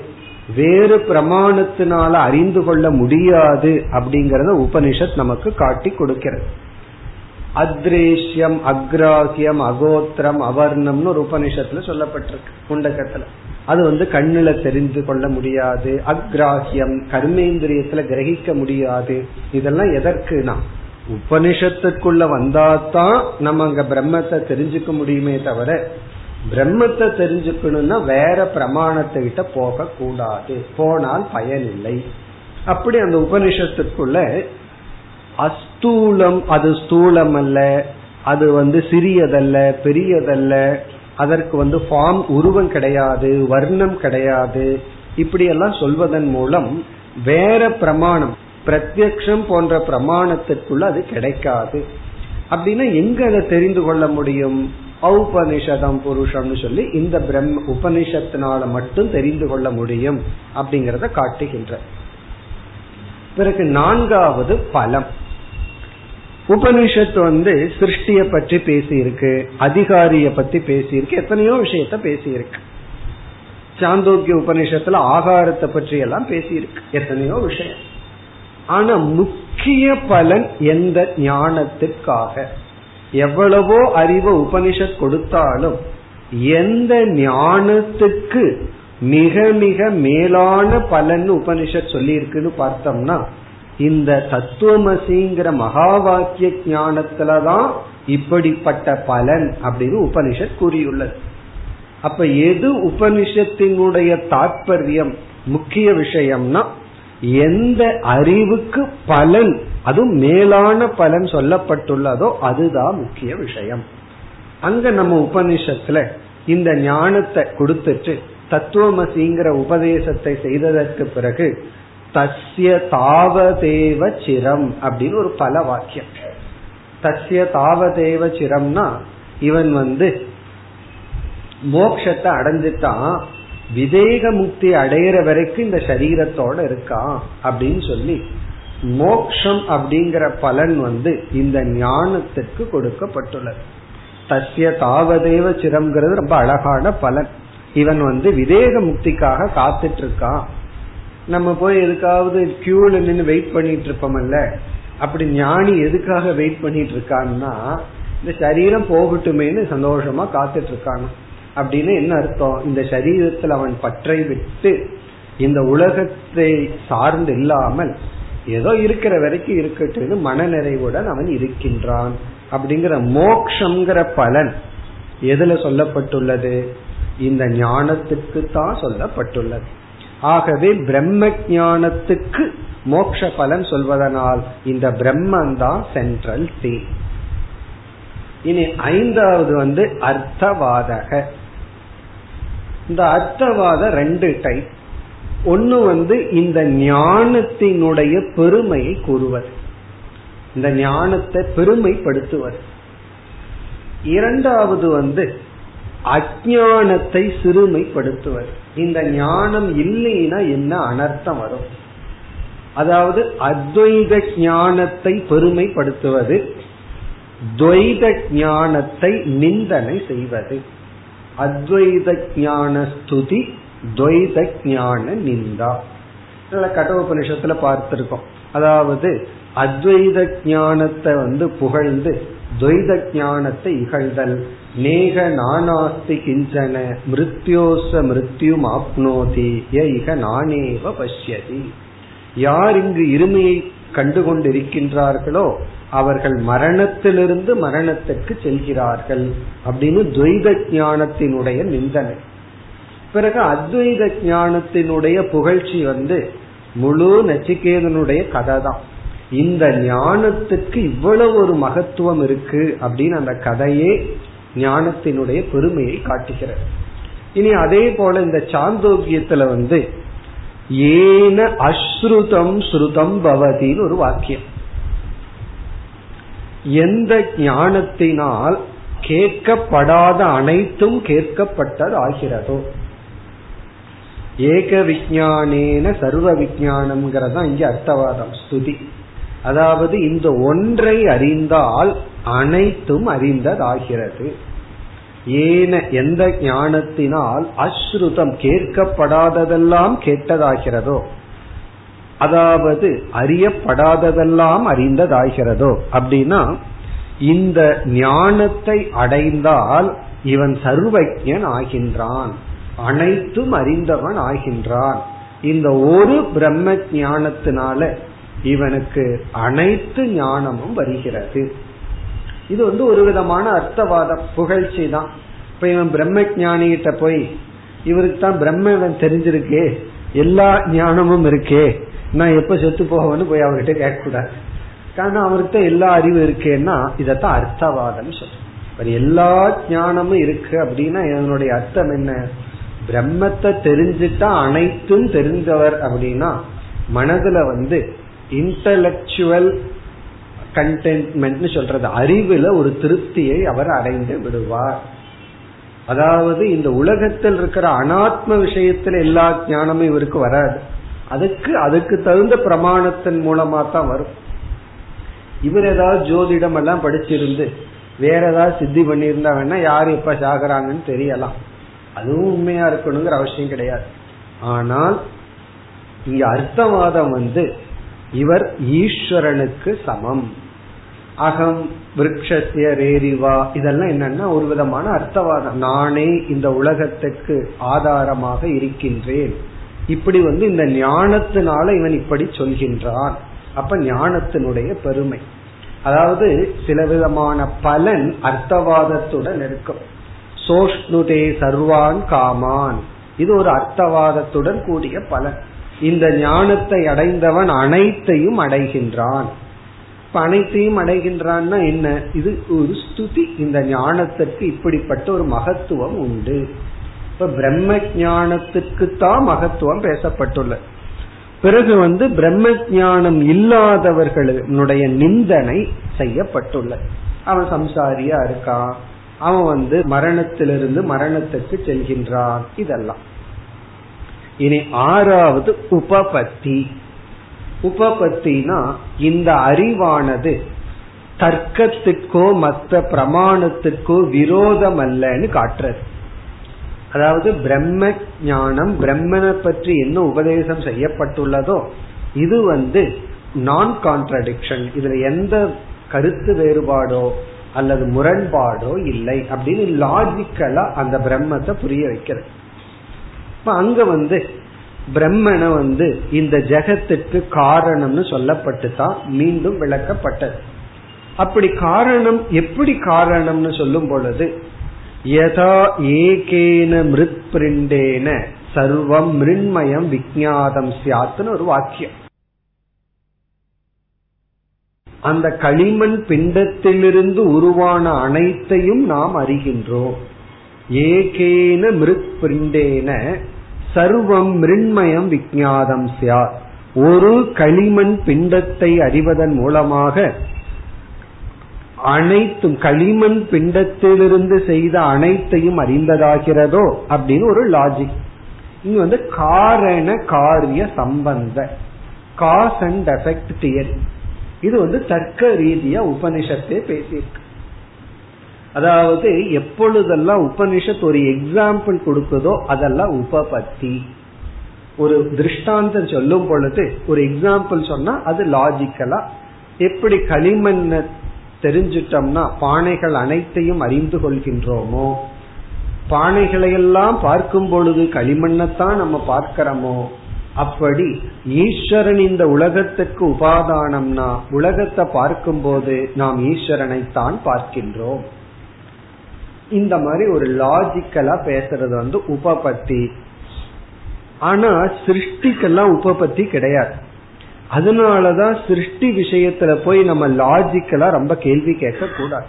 வேறு பிரமாணத்தினால அறிந்து கொள்ள முடியாது அப்படிங்கறத உபனிஷத் நமக்கு காட்டி கொடுக்கிறது. அத்ரேஷ்யம் அக்ராஹியம் அகோத்திரம் அவர்ணம்னு ஒரு உபனிஷத்துல சொல்லப்பட்டிருக்கு குண்டகத்துல அது வந்து கண்ணுல தெரிந்து கொள்ள முடியாது அக்ராஹியம் கர்மேந்திரியத்துல கிரகிக்க முடியாது. இதெல்லாம் எதற்குனா உபனிஷத்துக்குள்ள வந்தாதான் நம்ம அங்க பிரம்மத்தை தெரிஞ்சுக்க முடியுமே தவிர பிரம்மத்தை தெரிஞ்சுக்கணும்னா வேற பிரமாணத்தை கிட்ட போக கூடாது. போனால் பயனில்லை அப்படி அந்த உபனிஷத்துக்குள்ள அஸ்தூலம் அது ஸ்தூலம் அல்ல அது வந்து சிறியதல்ல பெரியதல்ல அதற்கு வந்து ஃபார்ம் உருவம் கிடையாது வர்ணம் கிடையாது. இப்படியெல்லாம் சொல்வதன் மூலம் வேற பிரமாணம் பிரத்யக்ஷம் போன்ற பிரமாணத்திற்குள்ள அது கிடைக்காது. அப்படின்னா எங்க அதை தெரிந்து கொள்ள முடியும்? ஔபனிஷதம் புருஷம்னு சொல்லி இந்த பிரம்ம உபனிஷத்தினால மட்டும் தெரிந்து கொள்ள முடியும் அப்படிங்கறத காட்டுகின்ற. பிறகு நான்காவது பலம். உபனிஷத்து வந்து சிருஷ்டிய பற்றி பேசியிருக்கு அதிகாரிய பத்தி பேசியிருக்கு எத்தனையோ விஷயத்த பேசியிருக்கு. சாந்தோக்கிய உபனிஷத்துல ஆகாரத்தை பற்றி எல்லாம் பேசியிருக்கு எத்தனையோ விஷயம். ஆனா முக்கிய பலன் எந்த ஞானத்திற்காக? எவ்வளவோ அறிவு உபனிஷத் கொடுத்தாலும் எந்த ஞானத்துக்கு மிக மிக மேலான பலன் உபனிஷத் சொல்லி இருக்குன்னு பார்த்தோம்னா இந்த தத்துவமசிங்கிற மகா வாக்கிய ஞானத்துலதான் இப்படிப்பட்ட பலன் அப்படின்னு உபனிஷத் கூறியுள்ளது. அப்ப எது உபனிஷத்தினுடைய தாற்பயம் முக்கிய விஷயம்னா எந்த அறிவுக்கு பலன் அதுவும் மேலான பலன் சொல்லப்பட்டுள்ளதோ அதுதான் முக்கிய விஷயம். அங்க நம்ம உபனிஷத்துல இந்த ஞானத்தை கொடுத்துட்டு தத்துவமசிங்கிற உபதேசத்தை செய்ததற்கு பிறகு தஸ்ய தாவதேவ சிரம் அப்படின்னு ஒரு பல வாக்கியம். தஸ்ய தாவதேவ சிரம்னா இவன் வந்து மோக்ஷத்தை அடைஞ்சிட்டான் விதேக முக்தி அடையிற வரைக்கும் இந்த சரீரத்தோட இருக்கான் அப்படின்னு சொல்லி மோக்ஷம் அப்படிங்கிற பலன் வந்து இந்த ஞானத்திற்கு கொடுக்கப்பட்டுள்ளது. தஸ்ய தாவதேவ சிரம்ங்கிறது ரொம்ப அழகான பலன். இவன் வந்து விதேக முக்திக்காக காத்துட்டு இருக்கான். நம்ம போய் எதுக்காவது கியூல நின்று வெயிட் பண்ணிட்டு இருப்போம்ல அப்படி ஞானி எதுக்காக வெயிட் பண்ணிட்டு இருக்கான்னா இந்த சரீரம் போகட்டுமேனு சந்தோஷமா காத்துட்டு இருக்காங்க அப்படின்னு என்ன அர்த்தம்? இந்த சரீரத்தில் அவன் பற்றை விட்டு இந்த உலகத்தை சார்ந்து இல்லாமல் ஏதோ இருக்கிற வரைக்கும் இருக்கட்டும் மனநிறைவுடன் அவன் இருக்கின்றான். அப்படிங்கிற மோக்ஷங்கிற பலன் எதுல சொல்லப்பட்டுள்ளது? இந்த ஞானத்துக்கு தான் சொல்லப்பட்டுள்ளது. ஆகவே பிரம்ம ஞானத்துக்கு மோட்ச பலன் சொல்வதனால் இந்த பிரம்மன் தான் சென்ட்ரல் தீம் இனி ஐந்தாவது வந்து அர்த்தவாதக. இந்த அர்த்தவாத ரெண்டு டைப் ஒன்னு வந்து இந்த ஞானத்தினுடைய பெருமையை கூறுவது. இந்த ஞானத்தை பெருமைப்படுத்துவது. இரண்டாவது வந்து அஜானத்தை சிறுமைப்படுத்துவது இந்த ஞானம் இல்லைன்னா என்ன அனர்த்தம் வரும்? அதாவது அத்வைத ஞானத்தை பெருமைப்படுத்துவது துவைத ஞானத்தை நிந்தனை செய்வது. அத்வைத ஞான ஸ்துதி துவைத ஞான நிந்தா. கட்டோபனிஷத்துல பார்த்திருக்கோம். அதாவது அத்வைத ஞானத்தை வந்து புகழ்ந்து துவைத ஞானத்தை இகழ்தல். நேக நானாஸ்தி கிஞ்சன மிருத்யோச மிருத்யும் ஆப்னோதி இக நானேவ பஷ்யதி. யார் இங்கு இருமையை கண்டுகொண்டிருக்கின்றார்களோ அவர்கள் மரணத்திலிருந்து மரணத்துக்கு செல்கிறார்கள் அப்படின்னு துவைத ஞானத்தினுடைய நிந்தனை. பிறகு அத்வைத ஞானத்தினுடைய புகழ்ச்சி வந்து முழு நச்சிகேதனுடைய கதை தான் இந்த ஞானத்துக்கு இவ்வளவு ஒரு மகத்துவம் இருக்கு அப்படின்னு அந்த கதையே ஞானத்தினுடைய பெருமையை காட்டுகிறது. இனி அதே போல இந்த சாந்தோக்கியத்துல வந்து ஏன அஸ்ருதம் ஸ்ருதம் பவதின்னு ஒரு வாக்கியம். எந்த ஞானத்தினால் கேட்கப்படாத அனைத்தும் கேட்கப்பட்டது ஆகிறதோ. ஏக விஜயானேன சர்வ விஜயானம்ங்கிறதா இங்க அர்த்தவாதம் ஸ்துதி. அதாவது இந்த ஒன்றை அறிந்தால் அனைத்தும் அறிந்ததாகிறது. ஏன எந்த ஞானத்தினால் அஸ்ருதம் கேட்கப்படாததெல்லாம் கேட்டதாகிறதோ அதாவது அறியப்படாததெல்லாம் அறிந்ததாகிறதோ அப்படின்னா இந்த ஞானத்தை அடைந்தால் இவன் சர்வஜன் ஆகின்றான். அனைத்தும் அறிந்தவன் ஆகின்றான். இந்த ஒரு பிரம்ம ஞானத்தினால இவனுக்கு அனைத்து ஞானமும் வருகிறது. இது வந்து ஒரு விதமான அர்த்தவாதம் புகழ்ச்சி தான். இப்ப இவன் பிரம்ம ஞானிகிட்ட போய் இவருக்கு தான் பிரம்ம இவன் தெரிஞ்சிருக்கே எல்லா ஞானமும் இருக்கே நான் எப்ப செத்து போவேன்னு போய் அவர்கிட்ட கேட்க கூடாது காரணம் அவர்கிட்ட எல்லா அறிவு இருக்கேன்னா இதத்தான் அர்த்தவாதம் சொல்றேன் எல்லா ஞானமும் இருக்கு அப்படின்னா இதனுடைய அர்த்தம் என்ன? பிரம்மத்தை தெரிஞ்சுட்டா அனைத்தும் தெரிஞ்சவர் அப்படின்னா மனதுல வந்து இன்டலக்சுவல் கண்டென்ட்மெண்ட் சொல்றது. அறிவுல ஒரு திருப்தியை அவர் அடைந்து விடுவார். அதாவது இந்த உலகத்தில் இருக்கிற அனாத்ம விஷயத்துல எல்லா ஞானமும் இவருக்கு வராது. அதுக்கு அதுக்கு தகுந்த பிரமாணத்தின் மூலமா தான் வரும். இவர் ஏதாவது ஜோதிடம் எல்லாம் படிச்சிருந்து வேற ஏதாவது சித்தி பண்ணியிருந்தா வேணா யார் எப்ப சாகுறாங்கன்னு தெரியலாம். அதுவும் உண்மையா இருக்கணுங்கிற அவசியம் கிடையாது. ஆனால் இங்க அர்த்தவாதம் வந்து இவர் ஈஸ்வரனுக்கு சமம். அகம் விரக்ஷத்திய ரேரிவா இதெல்லாம் என்னன்னா ஒரு விதமான அர்த்தவாதம். நானே இந்த உலகத்துக்கு ஆதாரமாக இருக்கின்றேன். இப்படி வந்து இந்த ஞானத்தினால இவன் இப்படி சொல்கின்றான். அப்ப ஞானத்தினுடைய பெருமை. அதாவது சில விதமான பலன் அர்த்தவாதத்துடன் இருக்கும். சோஷ்ணுதே சர்வான் காமான். இது ஒரு அர்த்தவாதத்துடன் கூடிய பலன். இந்த ஞானத்தை அடைந்தவன் அனைத்தையும் அடைகின்றான். இப்ப அனைத்தையும் அடைகின்றான்னா என்ன? இது ஒரு ஸ்துதி. இந்த ஞானத்திற்கு இப்படிப்பட்ட ஒரு மகத்துவம் உண்டு. இப்ப பிரம்ம ஜானத்துக்கு தான் மகத்துவம் பேசப்பட்டுள்ளது பிறகு வந்து பிரம்ம ஜானம் இல்லாதவர்களுடைய நிந்தனை செய்யப்பட்டுள்ளது அவன் சம்சாரியா இருக்கான். அவன் வந்து மரணத்திலிருந்து மரணத்துக்கு செல்கின்றான். இதெல்லாம். இனி ஆறாவது உபபத்தி. உபபத்தினா இந்த அறிவானது தர்க்கத்துக்கோ மற்ற பிரமாணத்துக்கோ விரோதம் அல்லன்னு காட்டுறது. அதாவது பிரம்ம ஞானம் பிரம்மனை பற்றி என்ன உபதேசம் செய்யப்பட்டுள்ளதோ இது வந்து நான் கான்ட்ரடிக்ஷன் இதுல எந்த கருத்து வேறுபாடோ அல்லது முரண்பாடோ இல்லை அப்படின்னு லாஜிக்கலா அந்த பிரம்மத்தை புரிய வைக்கிறது. இப்ப அங்க வந்து பிரம்மனை வந்து இந்த ஜெகத்துக்கு காரணம்னு சொல்லப்பட்டு தான் மீண்டும் விளக்கப்பட்டது. அப்படி காரணம் எப்படி காரணம்னு சொல்லும் பொழுது யதா ஏகேன மிருத் பிரிண்டேன சர்வம் மிருண்மயம் விஜாதம் சியாத்துன்னு ஒரு வாக்கியம். அந்த களிமண் பிண்டத்திலிருந்து உருவான அனைத்தையும் நாம் அறிகின்றோம். ஏகேன மிருத் பிரிண்டேன சர்வம் மிருண்மயம் விஜாதம் சியார் ஒரு களிமண் பிண்டத்தை அறிவதன் மூலமாக அனைத்தும் களிமண் பிண்டத்திலிருந்து செய்த அனைத்தையும் அறிந்ததாகிறதோ அப்படின்னு ஒரு லாஜிக் இங்க வந்து காரண காரிய சம்பந்த காஸ் அண்ட் எஃபெக்ட் தியரி இது வந்து தர்க்க ரீதியா உபனிஷத்தே பேசியிருக்கு. அதாவது எப்பொழுதெல்லாம் உபனிஷத் ஒரு எக்ஸாம்பிள் கொடுக்குதோ அதெல்லாம் உபபத்தி. ஒரு திருஷ்டாந்தம் சொல்லும் பொழுது ஒரு எக்ஸாம்பிள் சொன்னா அது லாஜிக்கலா எப்படி களிமண்ண தெரிஞ்சிட்டோம்னா பானைகள் அனைத்தையும் அறிந்து கொள்கின்றோமோ? பானைகளை எல்லாம் பார்க்கும் பொழுது களிமண்ணத்தான் நம்ம பார்க்கிறோமோ? அப்படி ஈஸ்வரன் இந்த உலகத்துக்கு உபாதானம்னா உலகத்தை பார்க்கும் போது நாம் ஈஸ்வரனை தான் பார்க்கின்றோம். இந்த மாதிரி ஒரு லாஜிக்கலா பேசுறது வந்து உபபத்தி. ஆனா சிருஷ்டிக்கெல்லாம் உபபத்தி கிடையாது. அதனாலதான் சிருஷ்டி விஷயத்துல போய் நம்ம லாஜிக்கலா ரொம்ப கேள்வி கேட்க கூடாது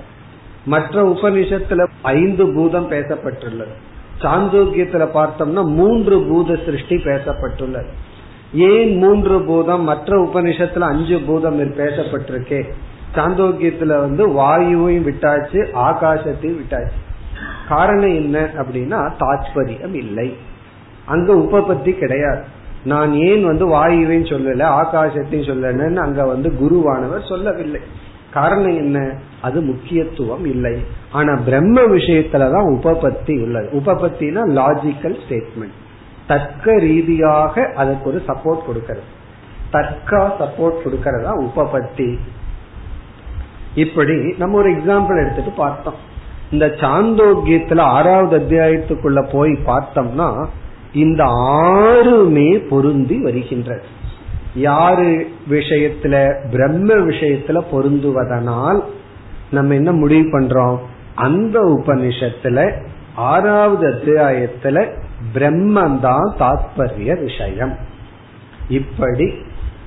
மற்ற உபநிஷத்துல ஐந்து பூதம் பேசப்பட்டுள்ளது. சாந்தோக்கியத்துல பார்த்தோம்னா மூன்று பூத சிருஷ்டி பேசப்பட்டுள்ளது. ஏன் மூன்று பூதம்? மற்ற உபநிஷத்துல அஞ்சு பூதம் பேசப்பட்டிருக்கே. சாந்தோக்கியத்துல வந்து வாயுவையும் விட்டாச்சு ஆகாசத்தையும் விட்டாச்சு. காரணம் என்ன அப்படின்னா தாத்பரியம் இல்லை. அங்க உபபத்தி கிடையாது. நான் ஏன் வந்து வாயுவையும் சொல்லல ஆகாசத்தையும் சொல்லலன்னு அங்க வந்து குருவானவர் சொல்லவில்லை. காரணம் என்ன? அது முக்கியத்துவம் இல்லை. ஆனா பிரம்ம விஷயத்துலதான் உபபத்தி உள்ளது. உபபத்தினா லாஜிக்கல் ஸ்டேட்மெண்ட் தர்க்க ரீதியாக அதற்கு ஒரு சப்போர்ட் கொடுக்கறது. தர்க்கா சப்போர்ட் கொடுக்கறதா உபபத்தி. இப்படி நம்ம ஒரு எக்ஸாம்பிள் எடுத்துட்டு பார்த்தோம். இந்த சாந்தோக்கியத்துல ஆறாவது அத்தியாயத்துக்குள்ள போய் பார்த்தோம்னா இந்த ஆறுமே பொருந்தி வருகின்றது. யாரு விஷயத்துல பிரம்ம விஷயத்துல பொருந்துவதனால் நம்ம என்ன முடிவு பண்றோம்? அந்த உபனிஷத்துல ஆறாவது அத்தியாயத்துல பிரம்மந்தான் தாத்பரிய விஷயம். இப்படி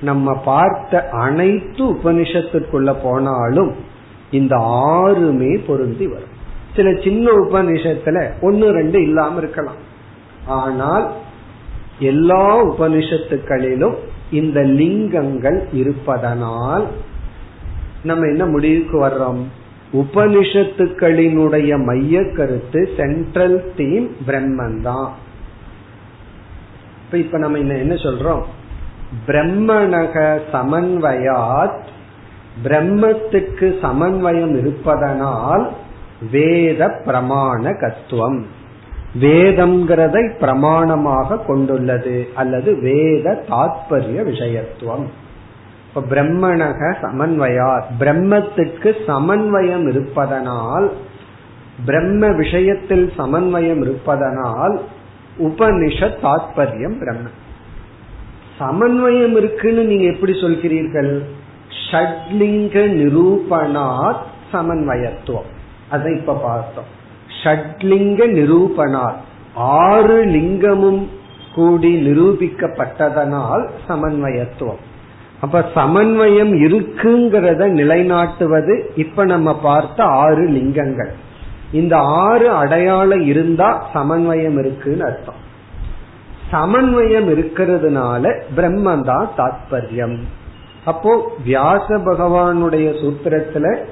நம்ம பார்த்த அனைத்து உபனிஷத்துக்குள்ள போனாலும் இந்த ஆறுமே பொருந்தி வரும். சில சின்ன உபநிஷத்துல ஒன்னு ரெண்டு இல்லாம இருக்கலாம். ஆனால் எல்லா உபனிஷத்துக்களிலும் இந்த லிங்கங்கள் இருப்பதனால் நம்ம என்ன முடிவுக்கு வர்றோம்? உபனிஷத்துக்களினுடைய மைய கருத்து சென்ட்ரல் தீம் பிரம்மன் தான். இப்ப நம்ம என்ன சொல்றோம்? பிரம்மணக சமன்வயாத் பிரம்மத்துக்கு சமன்வயம் இருப்பதனால் வேத பிரமாண கத்துவம் வேதம்ங்கிறதை பிரமாணமாக கொண்டுள்ளது அல்லது வேத தாத்பரிய விஷயத்துவம். இப்ப பிரம்மணக சமன்வயா பிரம்மத்துக்கு சமன்வயம் இருப்பதனால் பிரம்ம விஷயத்தில் சமன்வயம் இருப்பதனால் உபனிஷத் தாத்பரியம் பிரம்ம. சமன்வயம் இருக்குன்னு நீங்க எப்படி சொல்கிறீர்கள்? ஷட்லிங்க நிரூபணாத் சமன்வயத்துவம். அதை இப்ப பார்த்தோம். ஷட்லிங்க நிரூபணால் ஆறு லிங்கமும் கூடி நிரூபிக்கப்பட்டதனால் சமன்வயத்துவம். அப்ப சமன்வயம் இருக்குங்கிறத நிலைநாட்டுவது இப்ப நம்ம பார்த்த ஆறு லிங்கங்கள். இந்த ஆறு அடையாளம் இருந்தா சமன்வயம் இருக்குன்னு அர்த்தம். சமன்வயம் இருக்கிறதுனால பிரம்மந்தான் தாத்பரியம். அப்போ வியாச பகவானுடைய சூத்திரத்துல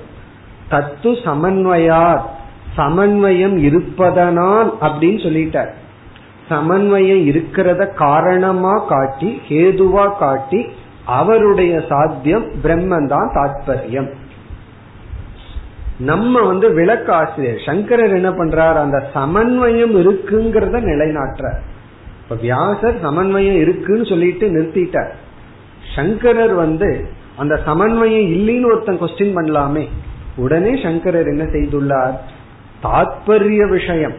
தத்து சமன்வயார் சமன்வயம் இருப்பதனால் அப்படின்னு சொல்லிட்டார். சமன்வயம் இருக்கிறத காரணமா காட்டி ஹேதுவா காட்டி அவருடைய சாத்தியம் பிரம்மன் தான் தாத்பரியம். நம்ம வந்து விளக்காசிரியர் சங்கரர் என்ன பண்றார்? அந்த சமன்வயம் இருக்குங்கிறத நிலைநாட்டுற இப்ப வியாசர் சமன்வயம் இருக்குன்னு சொல்லிட்டு நிறுத்திட்டார். சங்கரர் வந்து அந்த சமன்வயம் இல்லைன்னு ஒருத்தன் கொஸ்டின் பண்ணலாமே. உடனே சங்கரர் என்ன செய்துள்ளார்? தாத்பரிய விஷயம்.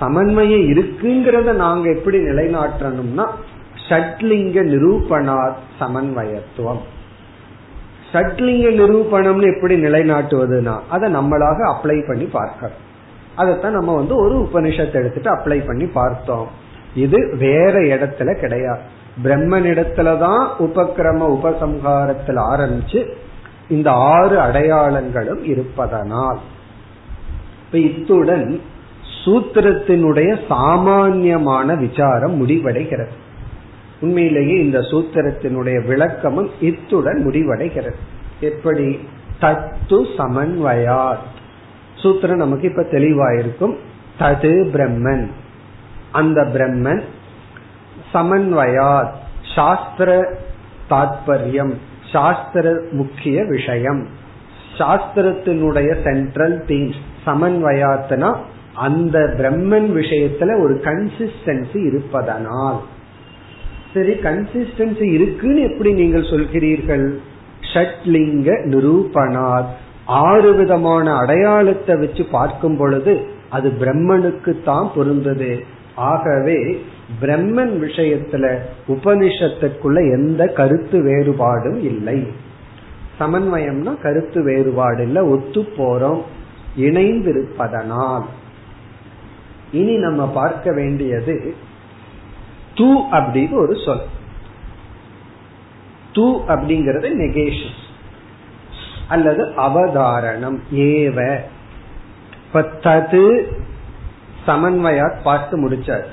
சமன்மையை இருக்குங்கிறத நாங்க எப்படி நிலைநாட்டணும்னா ஷட்லிங்க நிரூபணாத் சமன்வயத்துவம். ஷட்லிங்க நிரூபணம்னு எப்படி நிலைநாட்டுவதுனா அதை நம்மளாக அப்ளை பண்ணி பார்க்கணும். அதைத்தான் நம்ம வந்து ஒரு உபனிஷத்தை எடுத்துட்டு அப்ளை பண்ணி பார்த்தோம். இது வேற இடத்துல கிடையாது. பிரம்மனிடத்துலதான் உபக்கிரம உபசம்ஹாரத்தில் ஆரம்பிச்சு இந்த ஆறு அடையாளங்களும் இருப்பதனால். இப்ப இத்துடன் சூத்திரத்தினுடைய சாமான்யமான விசாரம் முடிவடைகிறது. உண்மையிலேயே இந்த சூத்திரத்தினுடைய விளக்கமும் இத்துடன் முடிவடைகிறது. எப்படி? தத்து சமன்வயாத். சூத்திரம் நமக்கு இப்ப தெளிவாயிருக்கும். தது பிரம்மன். அந்த பிரம்மன் சமன்வயாத். சாஸ்திர தாத்பரியம். சாஸ்திர முக்கிய விஷயம். சாஸ்திரத்தினுடைய சென்ட்ரல் தீம் சமன்வயாத்தனா அந்த பிரம்மன் விஷயத்துல ஒரு கன்சிஸ்டன்சி இருப்பதனால். சரி கன்சிஸ்டன்சி இருக்குன்னு எப்படி நீங்கள் சொல்கிறீர்கள்? ஷட்லிங்க நிரூபணார் ஆறு விதமான அடையாளத்தை வச்சு பார்க்கும் பொழுது அது பிரம்மனுக்கு தான் பொருந்தது. ஆகவே பிரம்மன் விஷயத்துல உபனிஷத்துக்குள்ள எந்த கருத்து வேறுபாடும் இல்லை. சமன்வயம்னா கருத்து வேறுபாடு இல்ல ஒத்து போறோம் இணைந்திருப்பதனால். இனி நம்ம பார்க்க வேண்டியது தூ அப்படின்னு ஒரு சொல். தூ அப்படிங்கிறது நெகேஷன் அல்லது அவதாரணம் ஏவ. தது சமன்வயா பார்த்து முடிச்சார்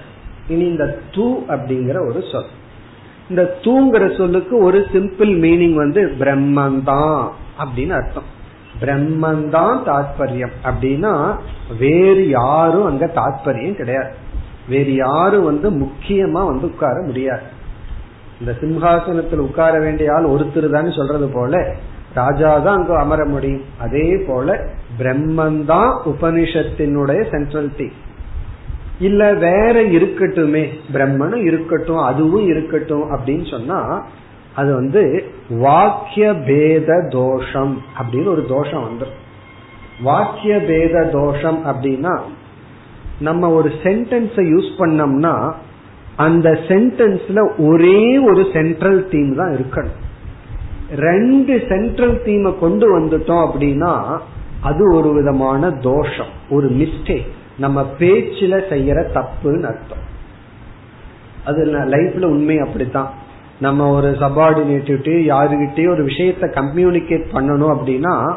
இனி இந்த தூ அப்படிங்கிற ஒரு சொல். இந்த தூங்கிற சொல்லுக்கு ஒரு சிம்பிள் மீனிங் வந்து பிரம்மந்தான் அப்படின்னு அர்த்தம். பிரம்மந்தான் தாத்பரியம். அப்படின்னா வேறு யாரும் அங்க தாத்பரியம் கிடையாது. வேறு யாரும் வந்து முக்கியமா வந்து உட்கார முடியாது. இந்த சிம்ஹாசனத்தில் உட்கார வேண்டிய ஆள் ஒருத்தர் தான் சொல்றது போல ராஜா தான் அங்க அமர முடியும். அதே போல பிரம்மந்தான் உபனிஷத்தினுடைய சென்ட்ரல் திங் இல்ல வேற இருக்கட்டுமே பிரம்மனும் இருக்கட்டும் அதுவும் இருக்கட்டும் அப்படின்னு சொன்னா அது வந்து வாக்கிய பேத தோஷம் அப்படின்னு ஒரு தோஷம் வந்துடும் வாக்கிய பேத தோஷம் அப்படின்னா நம்ம ஒரு சென்டென்ஸை யூஸ் பண்ணோம்னா அந்த சென்டென்ஸ்ல ஒரே ஒரு சென்ட்ரல் தீம் தான் இருக்கணும். ரெண்டு சென்ட்ரல் தீமை கொண்டு வந்துட்டோம் அப்படின்னா அது ஒரு விதமான தோஷம் ஒரு மிஸ்டேக் நம்ம பேச்சுல செய்யற தப்புன்னு அர்த்தம். அது லைஃப்ல உண்மை அப்படித்தான். நம்ம ஒரு சபார்டினேட்டிவிட்டி யாருகிட்டயும் ஒரு விஷயத்த கம்யூனிகேட் பண்ணணும் அப்படின்னா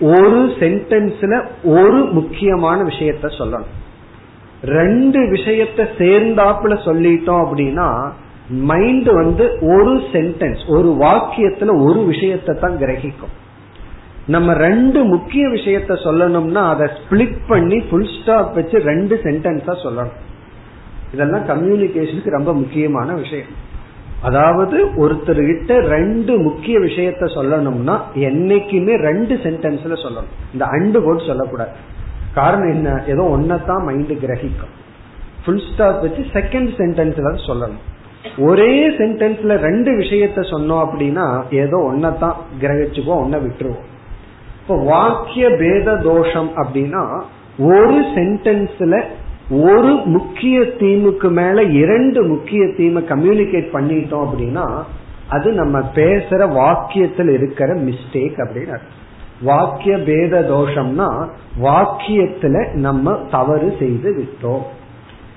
ஒரு சென்டென்ஸ்ல ஒரு முக்கியமான விஷயத்த சொல்லணும். ரெண்டு விஷயத்த சேர்ந்தாப்புல சொல்லிட்டோம் அப்படின்னா மைண்ட் வந்து ஒரு சென்டென்ஸ் ஒரு வாக்கியத்துல ஒரு விஷயத்தை தான் கிரகிக்கும். நம்ம ரெண்டு முக்கிய விஷயத்த சொல்லணும்னா அதை ஸ்பிளிட் பண்ணி ஃபுல் ஸ்டாப் வச்சு ரெண்டு சென்டென்ஸா சொல்லணும். இதெல்லாம் கம்யூனிகேஷனுக்கு ரொம்ப முக்கியமான விஷயம். அதாவது ஒருத்தர் கிட்ட ரெண்டு முக்கிய விஷயத்த சொல்லணும்னா என்னைக்குமே ரெண்டு சென்டென்ஸ்ல சொல்லணும். இந்த அண்டு போட்டு சொல்லக்கூடாது. காரணம் என்ன? ஏதோ ஒன்னதான் மைண்ட் கிரகிக்கும். ஃபுல் ஸ்டாப் வச்சு செகண்ட் சென்டென்ஸ்ல சொல்லணும். ஒரே சென்டென்ஸ்ல ரெண்டு விஷயத்த சொன்னோம் அப்படின்னா ஏதோ ஒன்னதான் கிரகிச்சுக்கோ ஒன்ன விட்டுருவோம். இப்போ வாக்கிய பேத தோஷம் அப்படின்னா ஒரு சென்டென்ஸ்ல ஒரு முக்கிய தீமுக்கு மேல இரண்டு முக்கிய தீமை கம்யூனிகேட் பண்ணிட்டோம் அப்படின்னா அது நம்ம பேசுற வாக்கியத்தில் இருக்கிற மிஸ்டேக் அப்படின்னு வாக்கிய பேத தோஷம்னா வாக்கியத்துல நம்ம தவறு செய்து விட்டோம்.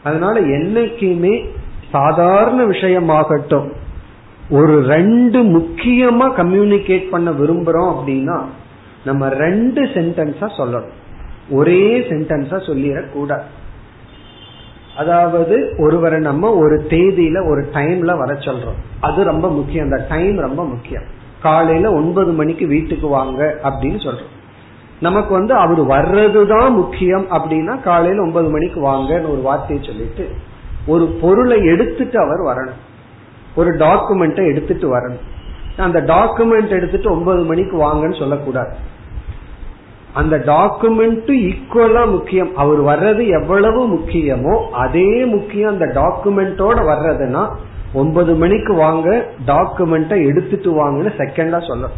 அதனால என்னைக்குமே சாதாரண விஷயமாகட்டும் ஒரு ரெண்டு முக்கியமா கம்யூனிகேட் பண்ண விரும்புறோம் அப்படின்னா நம்ம ரெண்டு சென்டென்ஸா சொல்லணும். ஒரே சென்டென்ஸா சொல்லிடக்கூடாது. அதாவது ஒருவரை நம்ம ஒரு தேதியில ஒரு டைம்ல வர சொல்றோம். அது ரொம்ப முக்கியம். அந்த டைம் ரொம்ப முக்கியம். காலையில ஒன்பது மணிக்கு வீட்டுக்கு வாங்க அப்படின்னு சொல்றோம். நமக்கு வந்து அவர் வர்றதுதான் முக்கியம் அப்படின்னா காலையில ஒன்பது மணிக்கு வாங்கன்னு ஒரு வார்த்தையை சொல்லிட்டு ஒரு பொருளை எடுத்துட்டு அவர் வரணும். ஒரு டாக்குமெண்ட்டை எடுத்துட்டு வரணும். அந்த டாக்குமெண்ட் எடுத்துட்டு ஒன்பது மணிக்கு வாங்கன்னு சொல்லக்கூடாது. அந்த டாக்குமெண்ட் ஈக்குவலா முக்கியம். அவர் வர்றது எவ்வளவு முக்கியமோ அதே முக்கியம் அந்த டாக்குமெண்டோட வர்றதுன்னா ஒன்பது மணிக்கு வாங்க டாக்குமெண்ட்டை எடுத்துட்டு வாங்கன்னு செகண்டா சொல்லணும்.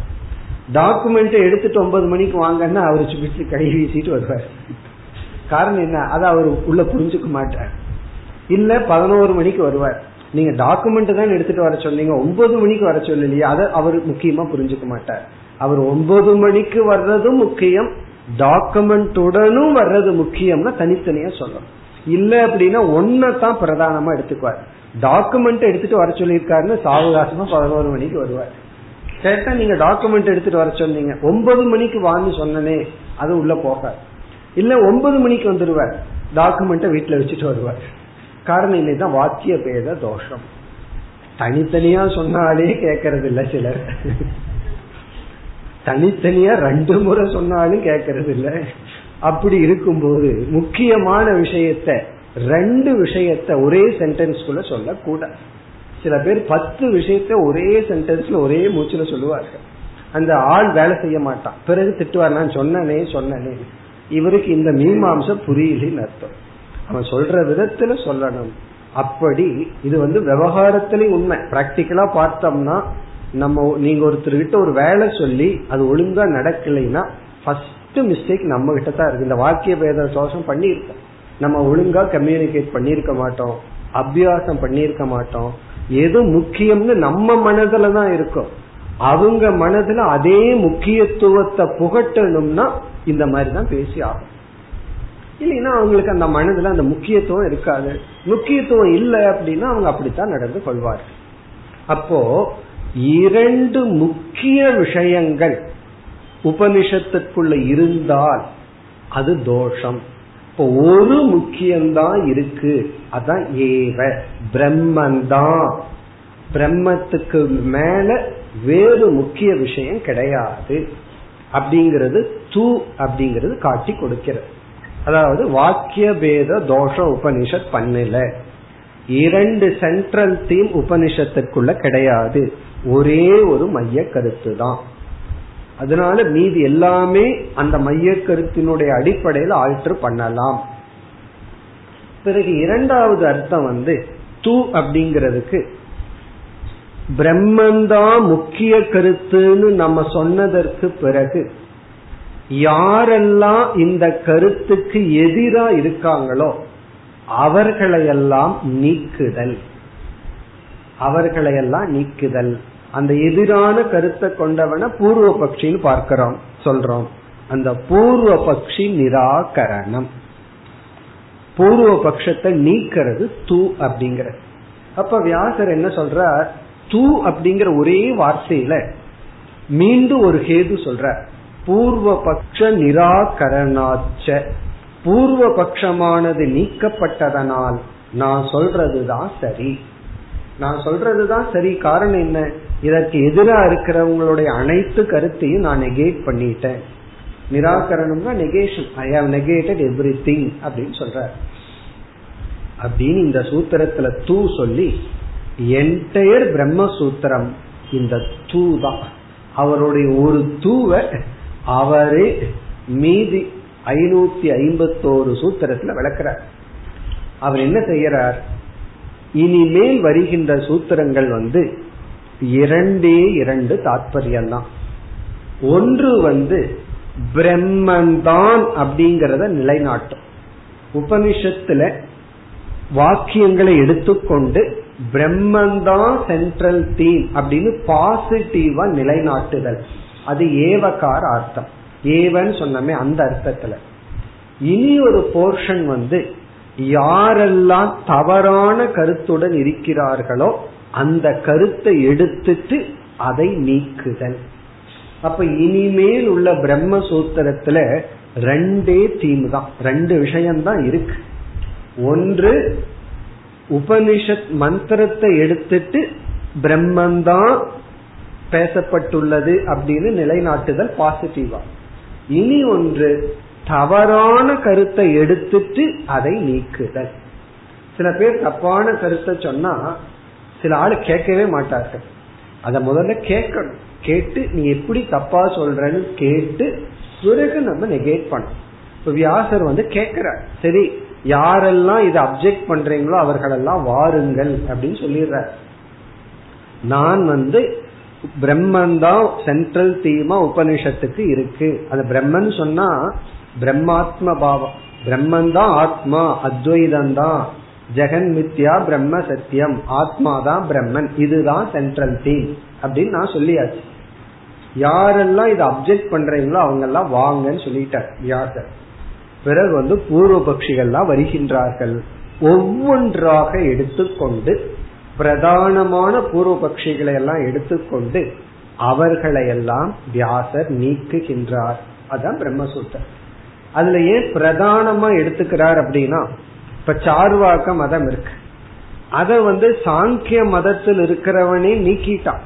டாக்குமெண்ட்டை எடுத்துட்டு ஒன்பது மணிக்கு வாங்கன்னா அவர் சுற்றி கை வீசிட்டு வருவார். காரணம் என்ன? அதை அவர் உள்ள புரிஞ்சுக்க மாட்டார். இல்ல பதினோரு மணிக்கு வருவார். நீங்க டாக்குமெண்ட் தான் எடுத்துட்டு வர சொன்னீங்க. ஒன்பது மணிக்கு வர சொல்லலையா. அதை அவர் முக்கியமா புரிஞ்சுக்க மாட்டார். அவர் ஒன்பது மணிக்கு வர்றதும் முக்கியம் டாக்குமெண்ட்டுடனும் வர்றது முக்கியம்னா தனித்தனியா சொல்லணும். இல்ல அப்படின்னா ஒன்னதான் பிரதானமா எடுத்துக்குவார். டாக்குமெண்ட் எடுத்துட்டு வர சொல்லியிருக்காருன்னு சாவகாசமா பதினோரு மணிக்கு வருவார். கேட்டா நீங்க டாக்குமெண்ட் எடுத்துட்டு வர சொன்னீங்க. ஒன்பது மணிக்கு வான்னு சொன்னனே அது உள்ள போக இல்ல ஒன்பது மணிக்கு வந்துருவார் டாக்குமெண்ட்டை வீட்டுல வச்சுட்டு வருவார். காரணம் இல்லைதான் வாக்கிய பேத தோஷம். தனித்தனியா சொன்னாலே கேட்கறது இல்ல சிலர். தனித்தனியா ரெண்டு முறை சொன்னாலும் கேட்கறது இல்ல அப்படி இருக்கும்போது முக்கியமான விஷயத்த ரெண்டு விஷயத்த ஒரே சென்டென்ஸ்குள்ள சொல்லக்கூடாது சில பேர் பத்து விஷயத்த ஒரே சென்டென்ஸ்ல ஒரே மூச்சுல சொல்லுவார்கள். அந்த ஆள் வேலை செய்ய மாட்டான். பிறகு திட்டுவார் நான் சொன்னனே சொன்னனே. இவருக்கு இந்த மீமாம்சம் புரியலின்னு அர்த்தம். அவன் சொல்ற விதத்துல சொல்லணும். அப்படி இது வந்து விவகாரத்திலையும் உண்மை. பிராக்டிக்கலா பார்த்தோம்னா நம்ம நீங்க ஒருத்தர்கிட்ட ஒரு வேலை சொல்லி அது ஒழுங்கா நடக்கலைன்னா ஃபர்ஸ்ட் மிஸ்டேக் நம்ம கிட்ட தான் இருக்கு. இந்த வாக்கிய பேத சோஷம் பண்ணியிருக்கோம். நம்ம ஒழுங்கா கம்யூனிகேட் பண்ணியிருக்க மாட்டோம். அபியாசம் பண்ணியிருக்க மாட்டோம். எது முக்கியம்னு நம்ம மனதுல தான் இருக்கும். அவங்க மனதுல அதே முக்கியத்துவத்தை புகட்டணும்னா இந்த மாதிரி தான் பேசி ஆகும் இல்லைன்னா அவங்களுக்கு அந்த மனதுல அந்த முக்கியத்துவம் இருக்காது. முக்கியத்துவம் இல்லை அப்படின்னா அவங்க அப்படித்தான் நடந்து கொள்வார்கள். அப்போ இரண்டு முக்கிய விஷயங்கள் உபனிஷத்துக்குள்ள இருந்தால் அது தோஷம். இப்போ ஒரு முக்கியம்தான் இருக்கு. அதான் ஏவ பிரம்மந்தான். பிரம்மத்துக்கு மேல வேறு முக்கிய விஷயம் கிடையாது. அப்படிங்கிறது தூ அப்படிங்கிறது காட்டி கொடுக்கிறது. அதாவது வாக்கிய பேத தோஷ உபனிஷத் பண்ணல. இரண்டு சென்ட்ரல் தீம் உபனிஷத்துக்குள்ள கிடையாது. ஒரே ஒரு மைய கருத்து தான் அதனால மீதி எல்லாமே அந்த மைய கருத்தினுடைய அடிப்படையில் ஆல்டர் பண்ணலாம். பிறகு இரண்டாவது அர்த்தம் வந்து தூ அப்படிங்கிறதுக்கு பிரம்மந்தான் முக்கிய கருத்துன்னு நம்ம சொன்னதற்கு பிறகு யாரெல்லாம் இந்த கருத்துக்கு எதிரா இருக்காங்களோ அவர்களையெல்லாம் நீக்குதல். அவர்களையெல்லாம் நீக்குதல். அந்த எதிரான கருத்தை கொண்டவன பூர்வ பக்ஷின்னு பார்க்கிறோம் சொல்றோம். அந்த பூர்வ பக்ஷி நிராகரணம். பூர்வ பட்சத்தை நீக்கிறது தூ அப்படிங்கிறது அப்ப வியாசர் என்ன சொல்ற தூ அப்படிங்கிற ஒரே வார்த்தையில மீண்டும் ஒரு ஹேது சொல்ற பூர்வ பட்ச நிராகரணாச்ச. பூர்வ பட்சமானது நீக்கப்பட்டதனால் நான் சொல்றதுதான் சரி. நான் சொல்றதுதான் சரி காரணம் என்ன? இதற்கு எதிராக இருக்கிறவங்களுடைய அனைத்து கருத்தையும் நான் நெகேட் பண்ணிட்டேன். நிராகரணம்னா negation I have negated everything அப்படின்னு சொல்ற அப்படின்னு இந்த சூத்திரத்துல தூ சொல்லி என்டையர் பிரம்மசூத்திரம் இந்த தூ தான் அவருடைய ஒரு தூவை அவரே மீதி ஐநூத்தி ஐம்பத்தோரு சூத்திரத்துல விளக்குறார். அவர் என்ன செய்யறார்? இனிமேல் வருகின்ற சூத்திரங்கள் வந்து இரண்டே இரண்டு தாற்பயம் தான் ஒன்று வந்து பிரம்மந்தான் அப்படிங்கறத நிலைநாட்டும். உபனிஷத்துல வாக்கியங்களை எடுத்துக்கொண்டு பிரம்மந்தான் சென்ட்ரல் தீம் அப்படின்னு பாசிட்டிவா நிலைநாட்டுதல். அது ஏவக்கார அர்த்தம். ஏவன் சொன்னமே அந்த அர்த்தத்துல. இனி ஒரு போர்ஷன் வந்து யாரெல்லாம் தவறான கருத்துடன் இருக்கிறார்களோ அந்த கருத்தை எடுத்துட்டு அதை நீக்குதல். அப்ப இனிமேல் உள்ள பிரம்மசூத்திரத்துல ரெண்டே தீம் தான். ரெண்டு விஷயம்தான் இருக்கு. ஒன்று உபனிஷத் மந்திரத்தை எடுத்துட்டு பிரம்மந்தான் பேசப்பட்டுள்ளது அப்படின்னு நிலைநாட்டுதல் பாசிட்டிவா இனி ஒன்று தவறான கருத்தை எடுத்துட்டு அதை நீக்குதல். சில பேர் தப்பான கருத்தை சொன்னா சில ஆள் கேட்கவே மாட்டார்கள். அத முதல்ல கேட்கணும். கேட்டு நீ எப்படி தப்பா சொல்றன்னு கேட்டு பிறகு நம்ம நெகேட் பண்ணும் இப்ப வியாசர் வந்து கேட்கிறார். சரி யாரெல்லாம் இதை அப்செக்ட் பண்றீங்களோ அவர்களெல்லாம் வாருங்கள் அப்படின்னு சொல்லிடுற நான் வந்து பிரம்மன் தான் சென்ட்ரல் தீமா உபனிஷத்துக்கு இருக்கு. அந்த பிரம்மன் சொன்னா பிரம்மாத்ம பாவம் பிரம்மன் தான் ஆத்மா அத்வைதம் தான் ஜெகன் மித்யா பிரம்ம சத்தியம் ஆத்மா தான் பிரம்மன். இதுதான் சென்ட்ரல் தீம் அப்படின்னு நான் சொல்லியாச்சு. யாரெல்லாம் இதை அப்செக்ட் பண்றீங்களோ அவங்க எல்லாம் வாங்கன்னு சொல்லிட்டார் வியாசர். பிறகு வந்து பூர்வ பட்சிகள்லாம் வருகின்றார்கள். ஒவ்வொன்றாக எடுத்துக்கொண்டு பிரதானமான பூர்வ பட்சிகளை எல்லாம் எடுத்துக்கொண்டு அவர்களை எல்லாம் வியாசர் நீக்குகின்றார். அதான் பிரம்மசூத்திரம் அதுல ஏன் பிரதானமா எடுத்துக்கிறார் அப்படின்னா இப்ப சார்வாக்க மதம் இருக்கு. அத வந்து சாங்கிய மதத்தில் இருக்கிறவனே நீக்கிட்டான்.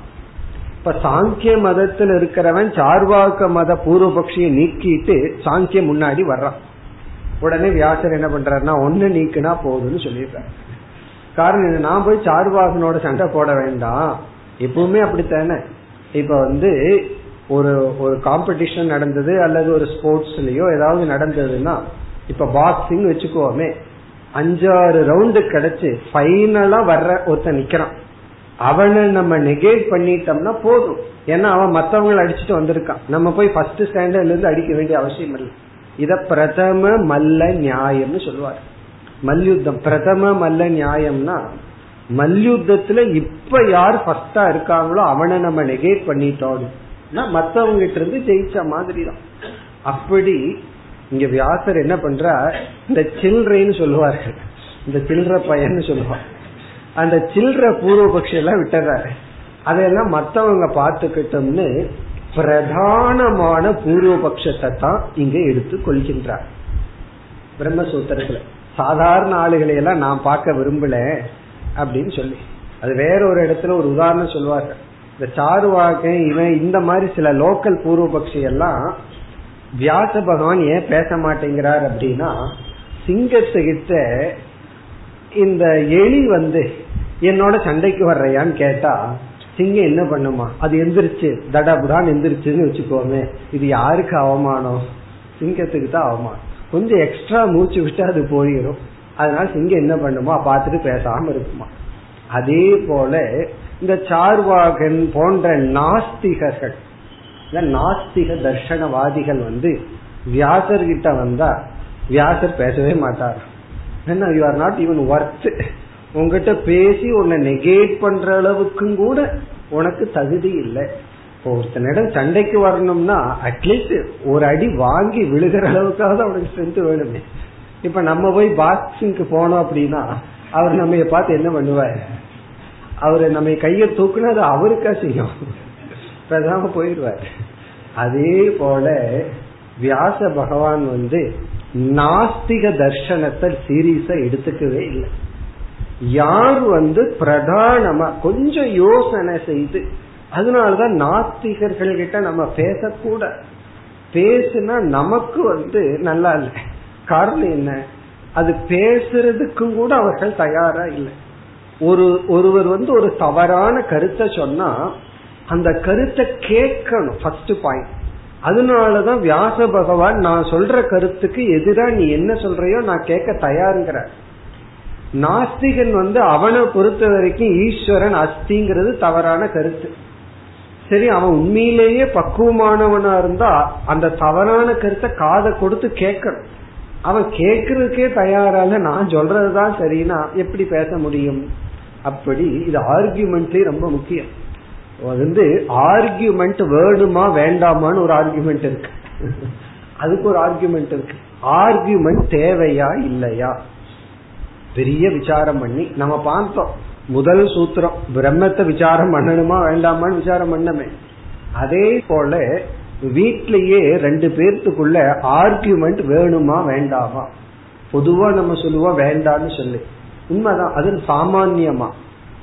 இப்ப சாங்கிய மதத்தில் இருக்கிறவன் சார்வாக்க மத பூர்வபக்ஷியை நீக்கிட்டு சாங்கியம் முன்னாடி வர்றான். உடனே வியாசர் என்ன பண்றாருன்னா ஒன்னு நீக்குனா போதும்னு சொல்லிடுறாரு. காரணம் நான் போய் சார்வாகனோட சண்டை போட வேண்டாம். எப்பவுமே அப்படித்தானே? இப்ப வந்து ஒரு ஒரு காம்படிஷன் நடந்தது அல்லது ஒரு ஸ்போர்ட்ஸ்லயோ ஏதாவது நடந்ததுன்னா இப்ப பாக்ஸிங் வச்சுக்கோமே அஞ்சாறு ரவுண்டு கிடைச்சு ஃபைனலா வர்ற ஒருத்தன் நிக்கிறான். அவனை நம்ம நெகேட் பண்ணிட்டோம்னா போதும். ஏன்னா அவன் மத்தவங்களை அடிச்சுட்டு வந்திருக்கான். நம்ம போய் ஃபர்ஸ்ட் ஸ்டாண்டர்ட்ல இருந்து அடிக்க வேண்டிய அவசியம் இல்லை. இத பிரதம மல்ல நியாயம்னு சொல்லுவார். மல்யுத்தம். பிரதம மல்ல நியாயம்னா மல்யுத்தத்துல இப்ப யார் ஃபர்ஸ்டா இருக்காங்களோ அவனை நம்ம நெகேட் பண்ணிட்டோம். மத்தவங்க கிட்ட இருந்து ஜெயிச்ச மாதிரி தான் அப்படி இங்க வியாசர் என்ன பண்ற இந்த சில்றைன்னு சொல்லுவார்கள் இந்த சில்ற பையன் சொல்லுவான் அந்த சில்ற பூர்வபக்ஷ எல்லாம் விட்டுறாரு. அதையெல்லாம் மத்தவங்க பார்த்துக்கிட்டோம்னு பிரதானமான பூர்வபக்ஷத்தை தான் இங்க எடுத்து கொள்கின்றார். பிரம்மசூத்திரத்துல. சாதாரண ஆளுகளை எல்லாம் நான் பார்க்க விரும்பல அப்படின்னு சொல்லி. அது வேற ஒரு இடத்துல ஒரு உதாரணம் சொல்லுவார்கள் இந்த சாருவாக இவன் இந்த மாதிரி சில லோக்கல் பூர்வபக்ஷி எல்லாம் வியாச பகவான் ஏன் பேச மாட்டேங்கிறார் அப்படின்னா சிங்கத்துக்கிட்ட இந்த எலி வந்து என்னோட சண்டைக்கு வர்றையான்னு கேட்டா சிங்கம் என்ன பண்ணுமா? அது எந்திரிச்சு தடபுடான்னு எந்திரிச்சுன்னு வச்சுக்கோமே இது யாருக்கு அவமானம்? சிங்கத்துக்கு தான் அவமானம். கொஞ்சம் எக்ஸ்ட்ரா மூச்சு விட்டு அது போயிடும் அதனால சிங்கம் என்ன பண்ணுமா? பார்த்துட்டு பேசாம இருக்குமா? அதே போல இந்த சார்வாகன் போன்ற நாஸ்திகர்கள் நாஸ்திக தர்ஷனவாதிகள் வந்து வியாசர் கிட்ட வந்தா வியாசர் பேசவே மாட்டார். என்ன you are not even worth உங்ககிட்ட பேசி உன்னை நெகேட் பண்ற அளவுக்கும் கூட உனக்கு தகுதி இல்லை. ஒருத்தனிடம் சண்டைக்கு வரணும்னா அட்லீஸ்ட் ஒரு அடி வாங்கி விழுகிற அளவுக்காவது அவனுக்கு ஸ்ட்ரென்த் வேணுமே. இப்ப நம்ம போய் பாக்ஸிங்க்கு போனோம் அப்படின்னா அவர் நம்ம பார்த்து என்ன பண்ணுவார்? அவரு நம்ம கையை தூக்குனா அது அவருக்கா செய்யும். பேசாம போயிடுவார். அதே போல வியாச பகவான் வந்து நாஸ்திக தர்ஷனத்தை சீரியஸா எடுத்துக்கவே இல்லை. யார் வந்து பிரதானமா கொஞ்சம் யோசனை செய்து அதனாலதான் நாஸ்திகர்கள் கிட்ட நம்ம பேசக்கூட. பேசுனா நமக்கு வந்து நல்லா இல்லை. காரணம் என்ன? அது பேசுறதுக்கும் கூட அவர்கள் தயாரா இல்லை. ஒரு ஒருவர் வந்து ஒரு தவறான கருத்தை சொன்னா அந்த கருத்தை கேட்கணும் ஃபர்ஸ்ட் பாயிண்ட் அதனாலதான் வியாச பகவான் நான் சொல்ற கருத்துக்கு எதிரா நீ என்ன சொல்றையோ நான் கேட்க தயாருங்கிற. நாஸ்திகன் வந்து அவனை பொறுத்த வரைக்கும் ஈஸ்வரன் அஸ்திங்கிறது தவறான கருத்து. சரி அவன் உண்மையிலேயே பக்குவமானவனா இருந்தா அந்த தவறான கருத்தை காதை கொடுத்து கேட்கணும். அவன் கேட்கறதுக்கே தயாரால நான் சொல்றதுதான் சரின்னா எப்படி பேச முடியும்? அப்படி இது ஆர்கியூமெண்ட்லயே ரொம்ப முக்கியம். வந்து ஆர்கியூமெண்ட் வேணுமா வேண்டாமான்னு ஒரு ஆர்கியூமெண்ட் இருக்கு. அதுக்கு ஒரு ஆர்கியூமெண்ட் இருக்கு. ஆர்கியூமெண்ட் தேவையா இல்லையா? பெரிய விசாரம் பண்ணி நம்ம பார்த்தோம். முதல் சூத்திரம் பிரம்மத்தை விசாரம் பண்ணணுமா வேண்டாமான்னு விசாரம் பண்ணமே. அதே போல வீட்லயே ரெண்டு பேர்த்துக்குள்ள ஆர்கியூமெண்ட் வேணுமா வேண்டாமா? பொதுவா நம்ம சொல்லுவோம் வேண்டாம்னு சொல்லு. உண்மைதான் அது சாமான்யமா.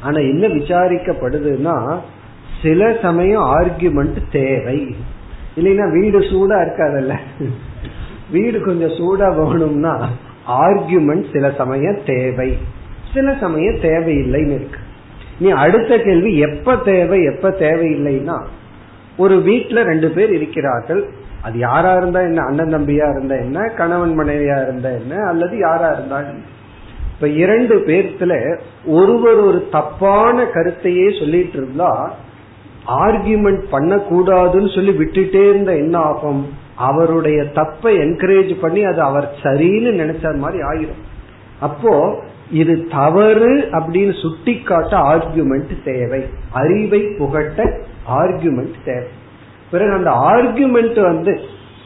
ஆனா என்ன விசாரிக்கப்படுதுன்னா சில சமயம் ஆர்கியூமெண்ட் தேவை. இல்லைன்னா வீடு சூடா இருக்காதல்ல. வீடு கொஞ்சம் சூடா வேணும்னா ஆர்கியூமெண்ட் சில சமயம் தேவை. சில சமயம் தேவையில்லைன்னு இருக்கு. நீ அடுத்த கேள்வி எப்ப தேவை எப்ப தேவையில்லைன்னா ஒரு வீட்டுல ரெண்டு பேர் இருக்கிறார்கள். அது யாரா இருந்தா என்ன அண்ணன் தம்பியா இருந்தா என்ன கணவன் மனைவியா இருந்தா என்ன அல்லது யாரா இருந்தா இப்ப இரண்டு பேர்த்துல ஒருவர் ஒரு தப்பான கருத்தையே சொல்லிட்டு இருந்தா ஆர்கியூமெண்ட் பண்ணக்கூடாதுன்னு சொல்லி விட்டுட்டே இருந்த என்ன ஆகும்? அவருடைய தப்பை என்கரேஜ் பண்ணி அது அவர் சரின்னு நினைச்ச மாதிரி ஆயிரும். அப்போ இது தவறு அப்படின்னு சுட்டி காட்ட ஆர்கியூமெண்ட் தேவை. அறிவை புகட்ட ஆர்கியூமெண்ட் தேவை. பிறகு அந்த ஆர்கியூமெண்ட் வந்து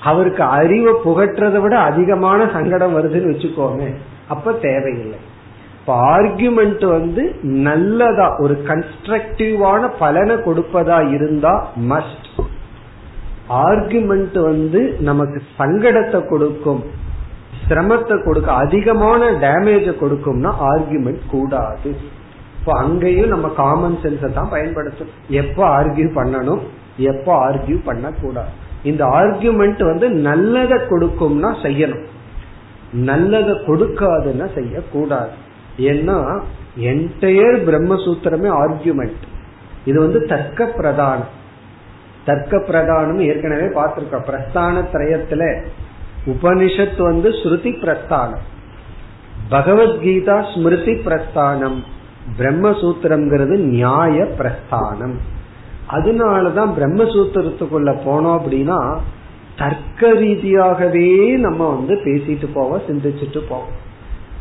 அவருக்கு அறிவை புகற்றதை விட அதிகமான சங்கடம் வருதுன்னு வச்சுக்கோங்க அப்ப தேவையில்லை. இப்ப ஆர்குமெண்ட் வந்து நல்லதா ஒரு கன்ஸ்ட்ரக்டிவான பலனை கொடுப்பதா இருந்தா மஸ்ட் ஆர்குமெண்ட் வந்து நமக்கு சங்கடத்தை கொடுக்கும் சிரமத்தை கொடுக்க அதிகமான டேமேஜ கொடுக்கும்னா ஆர்குமெண்ட் கூடாது. இப்போ அங்கேயும் நம்ம காமன் சென்ஸை தான் பயன்படுத்தணும் எப்போ ஆர்கியூ பண்ணணும் எப்போ ஆர்கியூ பண்ணக்கூடாது. இந்த ஆர்குமெண்ட் வந்து நல்லதை கொடுக்கும்னா செய்யணும். நல்லதை கொடுக்காதுன்னா செய்யக்கூடாது. ஏன்னா என்டையர் பிரம்மசூத்திரமே ஆர்கியூமெண்ட் இது வந்து தர்க்க பிரதானம் தர்க்க பிரதானம் ஏற்கனவே பார்த்திருக்கோம். பிரஸ்தான திரயத்துல உபனிஷத் வந்து ஸ்ருதி பிரஸ்தானம். பகவத்கீதா ஸ்மிருதி பிரஸ்தானம். பிரம்மசூத்திரம்ங்கிறது நியாய பிரஸ்தானம். அதனாலதான் பிரம்மசூத்திரத்துக்குள்ள போனோம் அப்படின்னா தர்க்க ரீதியாகவே நம்ம வந்து பேசிட்டு போவோம் சிந்திச்சுட்டு போவோம்.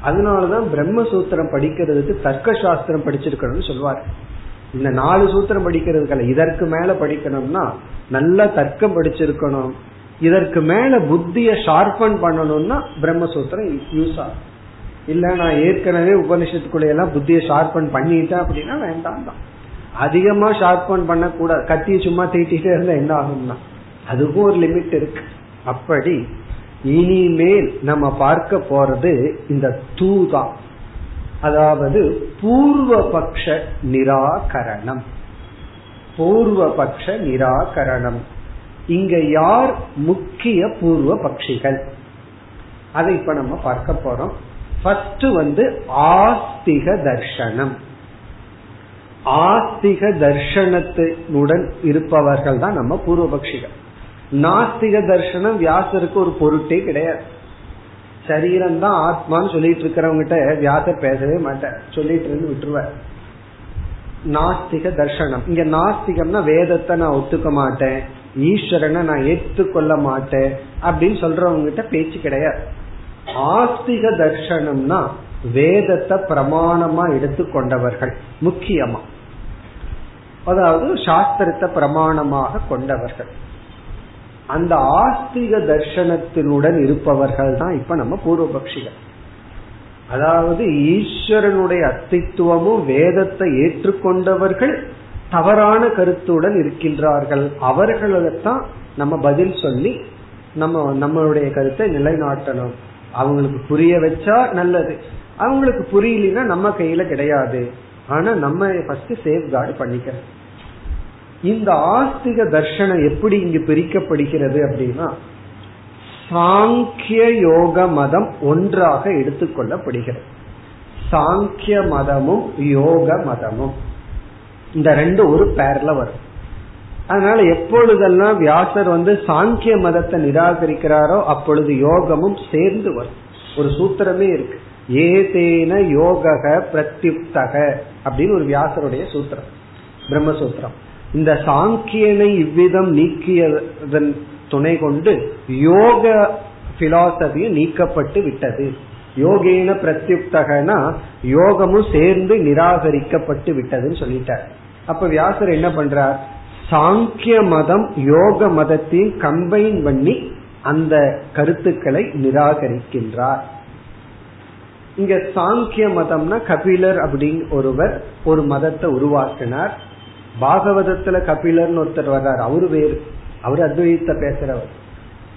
அதனாலதான் பிரம்மசூத்திரம் படிக்கிறதுக்கு தர்க்க சாஸ்திரம் படிச்சிருக்கணும்னு சொல்லுவார் இந்த நாலு சூத்திரம் படிக்கிறதுக்கல்ல இதற்கு மேல படிக்கணும்னா நல்லா தர்க்கம் படிச்சிருக்கணும். இதற்கு மேல புத்திய ஷார்பன் பண்ணணும்னா பிரம்மசூத்திரம் யூஸ் ஆகும். இல்ல நான் ஏற்கனவே உபனிஷத்துக்குள்ள எல்லாம் புத்திய ஷார்பன் பண்ணிட்டேன் அப்படின்னா வேண்டாம் தான் அதிகமா ஷார்பன் பண்ணக்கூடாது. கத்தியை சும்மா தீட்டிட்டே இருந்தா என்ன ஆகும்னா? அதுக்கும் ஒரு லிமிட் இருக்கு. அப்படி இனிமேல் நம்ம பார்க்க போறது இந்த தூ தான் அதாவது பூர்வபக்ஷ நிராகரணம். பூர்வபக்ஷ நிராகரணம். இங்க யார் முக்கிய பூர்வ பட்சிகள் அதை இப்ப நம்ம பார்க்க போறோம். ஃபர்ஸ்ட் வந்து ஆஸ்திக தர்ஷனம். ஆஸ்திக தர்ஷனத்துடன் இருப்பவர்கள் தான் நம்ம பூர்வபக்ஷிகள். நாஸ்திக தர்ஷனம் வியாசருக்கு ஒரு பொருட்டே கிடையாது. சரீரம் தான் ஆத்மான்னு சொல்லிட்டு இருக்கிறவங்கிட்ட வியாசர் பேசவே மாட்டேன் சொல்லிட்டு இருந்து விட்டுருவார். நாஸ்திக தர்ஷனம். இங்க நாஸ்திகம்னா வேதத்தை நான் ஒத்துக்க மாட்டேன். ஈஸ்வரனை நான் ஏற்றுக்கொள்ள மாட்டேன் அப்படின்னு சொல்றவங்க கிட்ட பேச்சு கிடையாது. ஆஸ்திக தர்ஷனம்னா வேதத்தை பிரமாணமா எடுத்துக்கொண்டவர்கள் முக்கியமா. அதாவது சாஸ்திரத்தை பிரமாணமாக கொண்டவர்கள். அந்த ஆஸ்திக தர்ஷனத்தினுடன் இருப்பவர்கள் தான் இப்ப நம்ம பூர்வபக்ஷிகள். அதாவது ஈஸ்வரனுடைய அஸ்தித்துவமும் வேதத்தை ஏற்றுக்கொண்டவர்கள் தவறான கருத்துடன் இருக்கின்றார்கள். அவர்களைத்தான் நம்ம பதில் சொல்லி நம்ம நம்மளுடைய கருத்தை நிலைநாட்டணும். அவங்களுக்கு புரிய வச்சா நல்லது. அவங்களுக்கு புரியலன்னா நம்ம கையில கிடையாது. ஆனா நம்ம ஃபர்ஸ்ட் சேஃப் கார்டு பண்ணிக்கிறோம். இந்த ஆஸ்திக தர்ஷனம் எப்படி இங்கு பிரிக்கப்படுகிறது அப்படின்னா சாங்கிய யோக மதம் ஒன்றாக எடுத்துக்கொள்ளப்படுகிறது. சாங்கிய மதமும் யோக மதமும். இந்த ரெண்டு ஒரு பேர்ல வரும். அதனால எப்பொழுதெல்லாம் வியாசர் வந்து சாங்கிய மதத்தை நிராகரிக்கிறாரோ அப்பொழுது யோகமும் சேர்ந்து வரும். ஒரு சூத்திரமே இருக்கு. ஏதேன யோக பிரத்யுக்தக அப்படின்னு ஒரு வியாசருடைய சூத்திரம் பிரம்மசூத்திரம். இந்த சாங்கியனை இவ்விதம் நீக்கியதன் துணை கொண்டு யோக பிலாசபி நீக்கப்பட்டு விட்டது. யோகேன பிரத்யுக்தகனா யோகமும் சேர்ந்து நிராகரிக்கப்பட்டு விட்டதுன்னு சொல்லிட்டார். அப்ப வியாசர் என்ன பண்றார்? சாங்கிய மதம் யோக மதத்தையும் கம்பைன் பண்ணி அந்த கருத்துக்களை நிராகரிக்கின்றார். இங்க சாங்கிய மதம்னா கபிலர் அப்படின்னு ஒருவர் ஒரு மதத்தை உருவாக்கினார். பாகவதத்துல கபிலர்னு ஒருத்தர் வர்றாரு. அவரு வேறு. அவர் அத்வைத்த பேசுறவர்.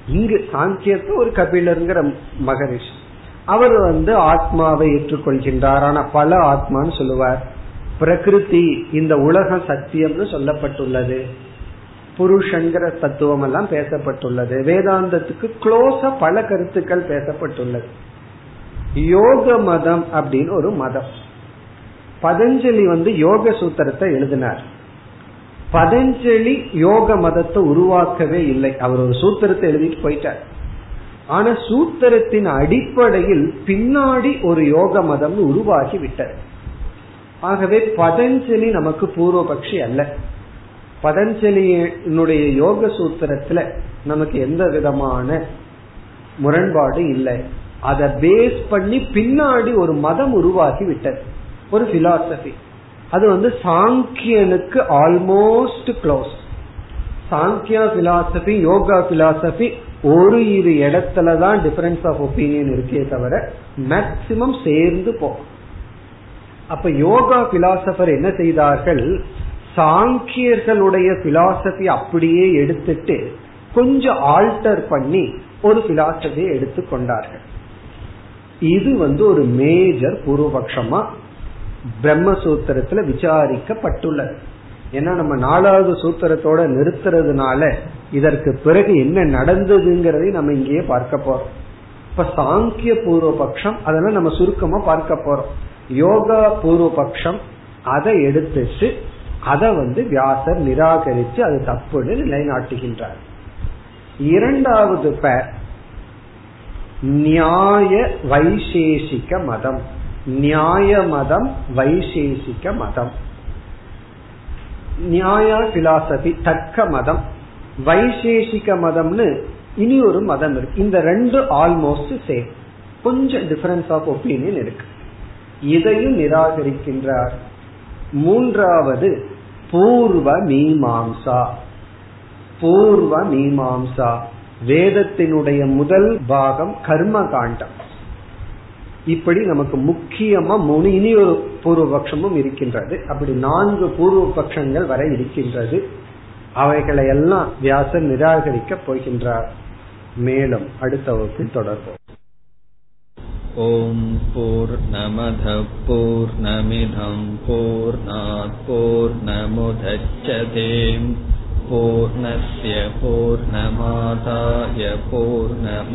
இங்கு சாங்கியத்து ஒரு கபிலருங்கிற மகரிஷி. அவர் வந்து ஆத்மாவை ஏற்றுக்கொள்கின்றார். ஆனா பல ஆத்மான்னு சொல்லுவார். பிரகிருதி இந்த உலகம் சத்தியம்னு சொல்லப்பட்டுள்ளது. புருஷங்கிற தத்துவம் எல்லாம் பேசப்பட்டுள்ளது. வேதாந்தத்துக்கு க்ளோஸா பல கருத்துக்கள் பேசப்பட்டுள்ளது. யோக மதம் அப்படின்னு ஒரு மதம். பதஞ்சலி வந்து யோக சூத்திரத்தை எழுதினார். பதஞ்சலி யோக மதத்தை உருவாக்கவே இல்லை. அவர் ஒரு சூத்திரத்தை எழுதிட்டு போயிட்டார். ஆனா சூத்திரத்தின் அடிப்படையில் பின்னாடி ஒரு யோக மதம் உருவாகி விட்டது. ஆகவே பதஞ்சலி நமக்கு பூர்வபக்ஷி அல்ல. பதஞ்சலியினுடைய யோக சூத்திரத்துல நமக்கு எந்த விதமான முரண்பாடு இல்லை. அதை பேஸ் பண்ணி பின்னாடி ஒரு மதம் உருவாகி விட்டது. ஒரு பிலாசபி அது வந்து சாங்கியனுக்கு almost close Sankhya philosophy yoga philosophy ஒரு இரு இடத்துல தான் டிஃபரன்ஸ் ஆஃப் ஒப்பீனியன் இருக்கே தவிர மேக்சிமம் சேர்ந்து போகும் அப்ப யோகா பிலாசபர் என்ன செய்தார்கள்? சாங்கியர்களுடைய பிலாசபி அப்படியே எடுத்துட்டு கொஞ்சம் ஆல்டர் பண்ணி ஒரு பிலாசபியை எடுத்துக்கொண்டார்கள். இது வந்து ஒரு மேஜர் பூர்வபக்ஷமா பிரம்மசூத்திரத்துல விசாரிக்கப்பட்டுள்ளது. ஏன்னா நம்ம நாலாவது சூத்திரத்தோட நிறுத்துறதுனால இதற்கு பிறகு என்ன நடந்ததுங்கிறதை நம்ம இங்கேயே பார்க்க போறோம். இப்ப சாங்கிய பூர்வ பட்சம் அதெல்லாம் நம்ம சுருக்கமா பார்க்க போறோம். யோகா பூர்வ பட்சம் அதை எடுத்துட்டு அதை வந்து வியாசர் நிராகரித்து அது தப்புன்னு நிலைநாட்டுகின்றார். இரண்டாவது பேர் நியாய வைசேஷிக மதம். நியாய மதம் வைசேஷிக மதம். நியாய பிலாசபி தர்க்க மதம். வைசேஷிக மதம்னு இனி ஒரு மதம் இருக்கு. இந்த ரெண்டு ஆல்மோஸ்ட் சேம் கொஞ்சம் டிஃபரன்ஸ் ஆஃப் ஒப்பீனியன் இருக்கு. இதையும் நிராகரிக்கின்றார். மூன்றாவது பூர்வ மீமாம்சா. பூர்வ மீமாம்சா. வேதத்தினுடைய முதல் பாகம் கர்ம காண்டம். இப்படி நமக்கு முக்கியமா மூணு இனி ஒரு பூர்வ பட்சமும் இருக்கின்றது அப்படி நான்கு பூர்வ பட்சங்கள் வரை இருக்கின்றது அவைகளை எல்லாம் வியாசர் நிராகரிக்க போகின்றார் மேலும் அடுத்த வகுப்பில் தொடர்போம் ஓம் போர் நமத போர் நமிதம் போர் போர் நமுதச்சதேம் पूर्णस्य पूर्णमादाय पूर्णमेवावशिष्यते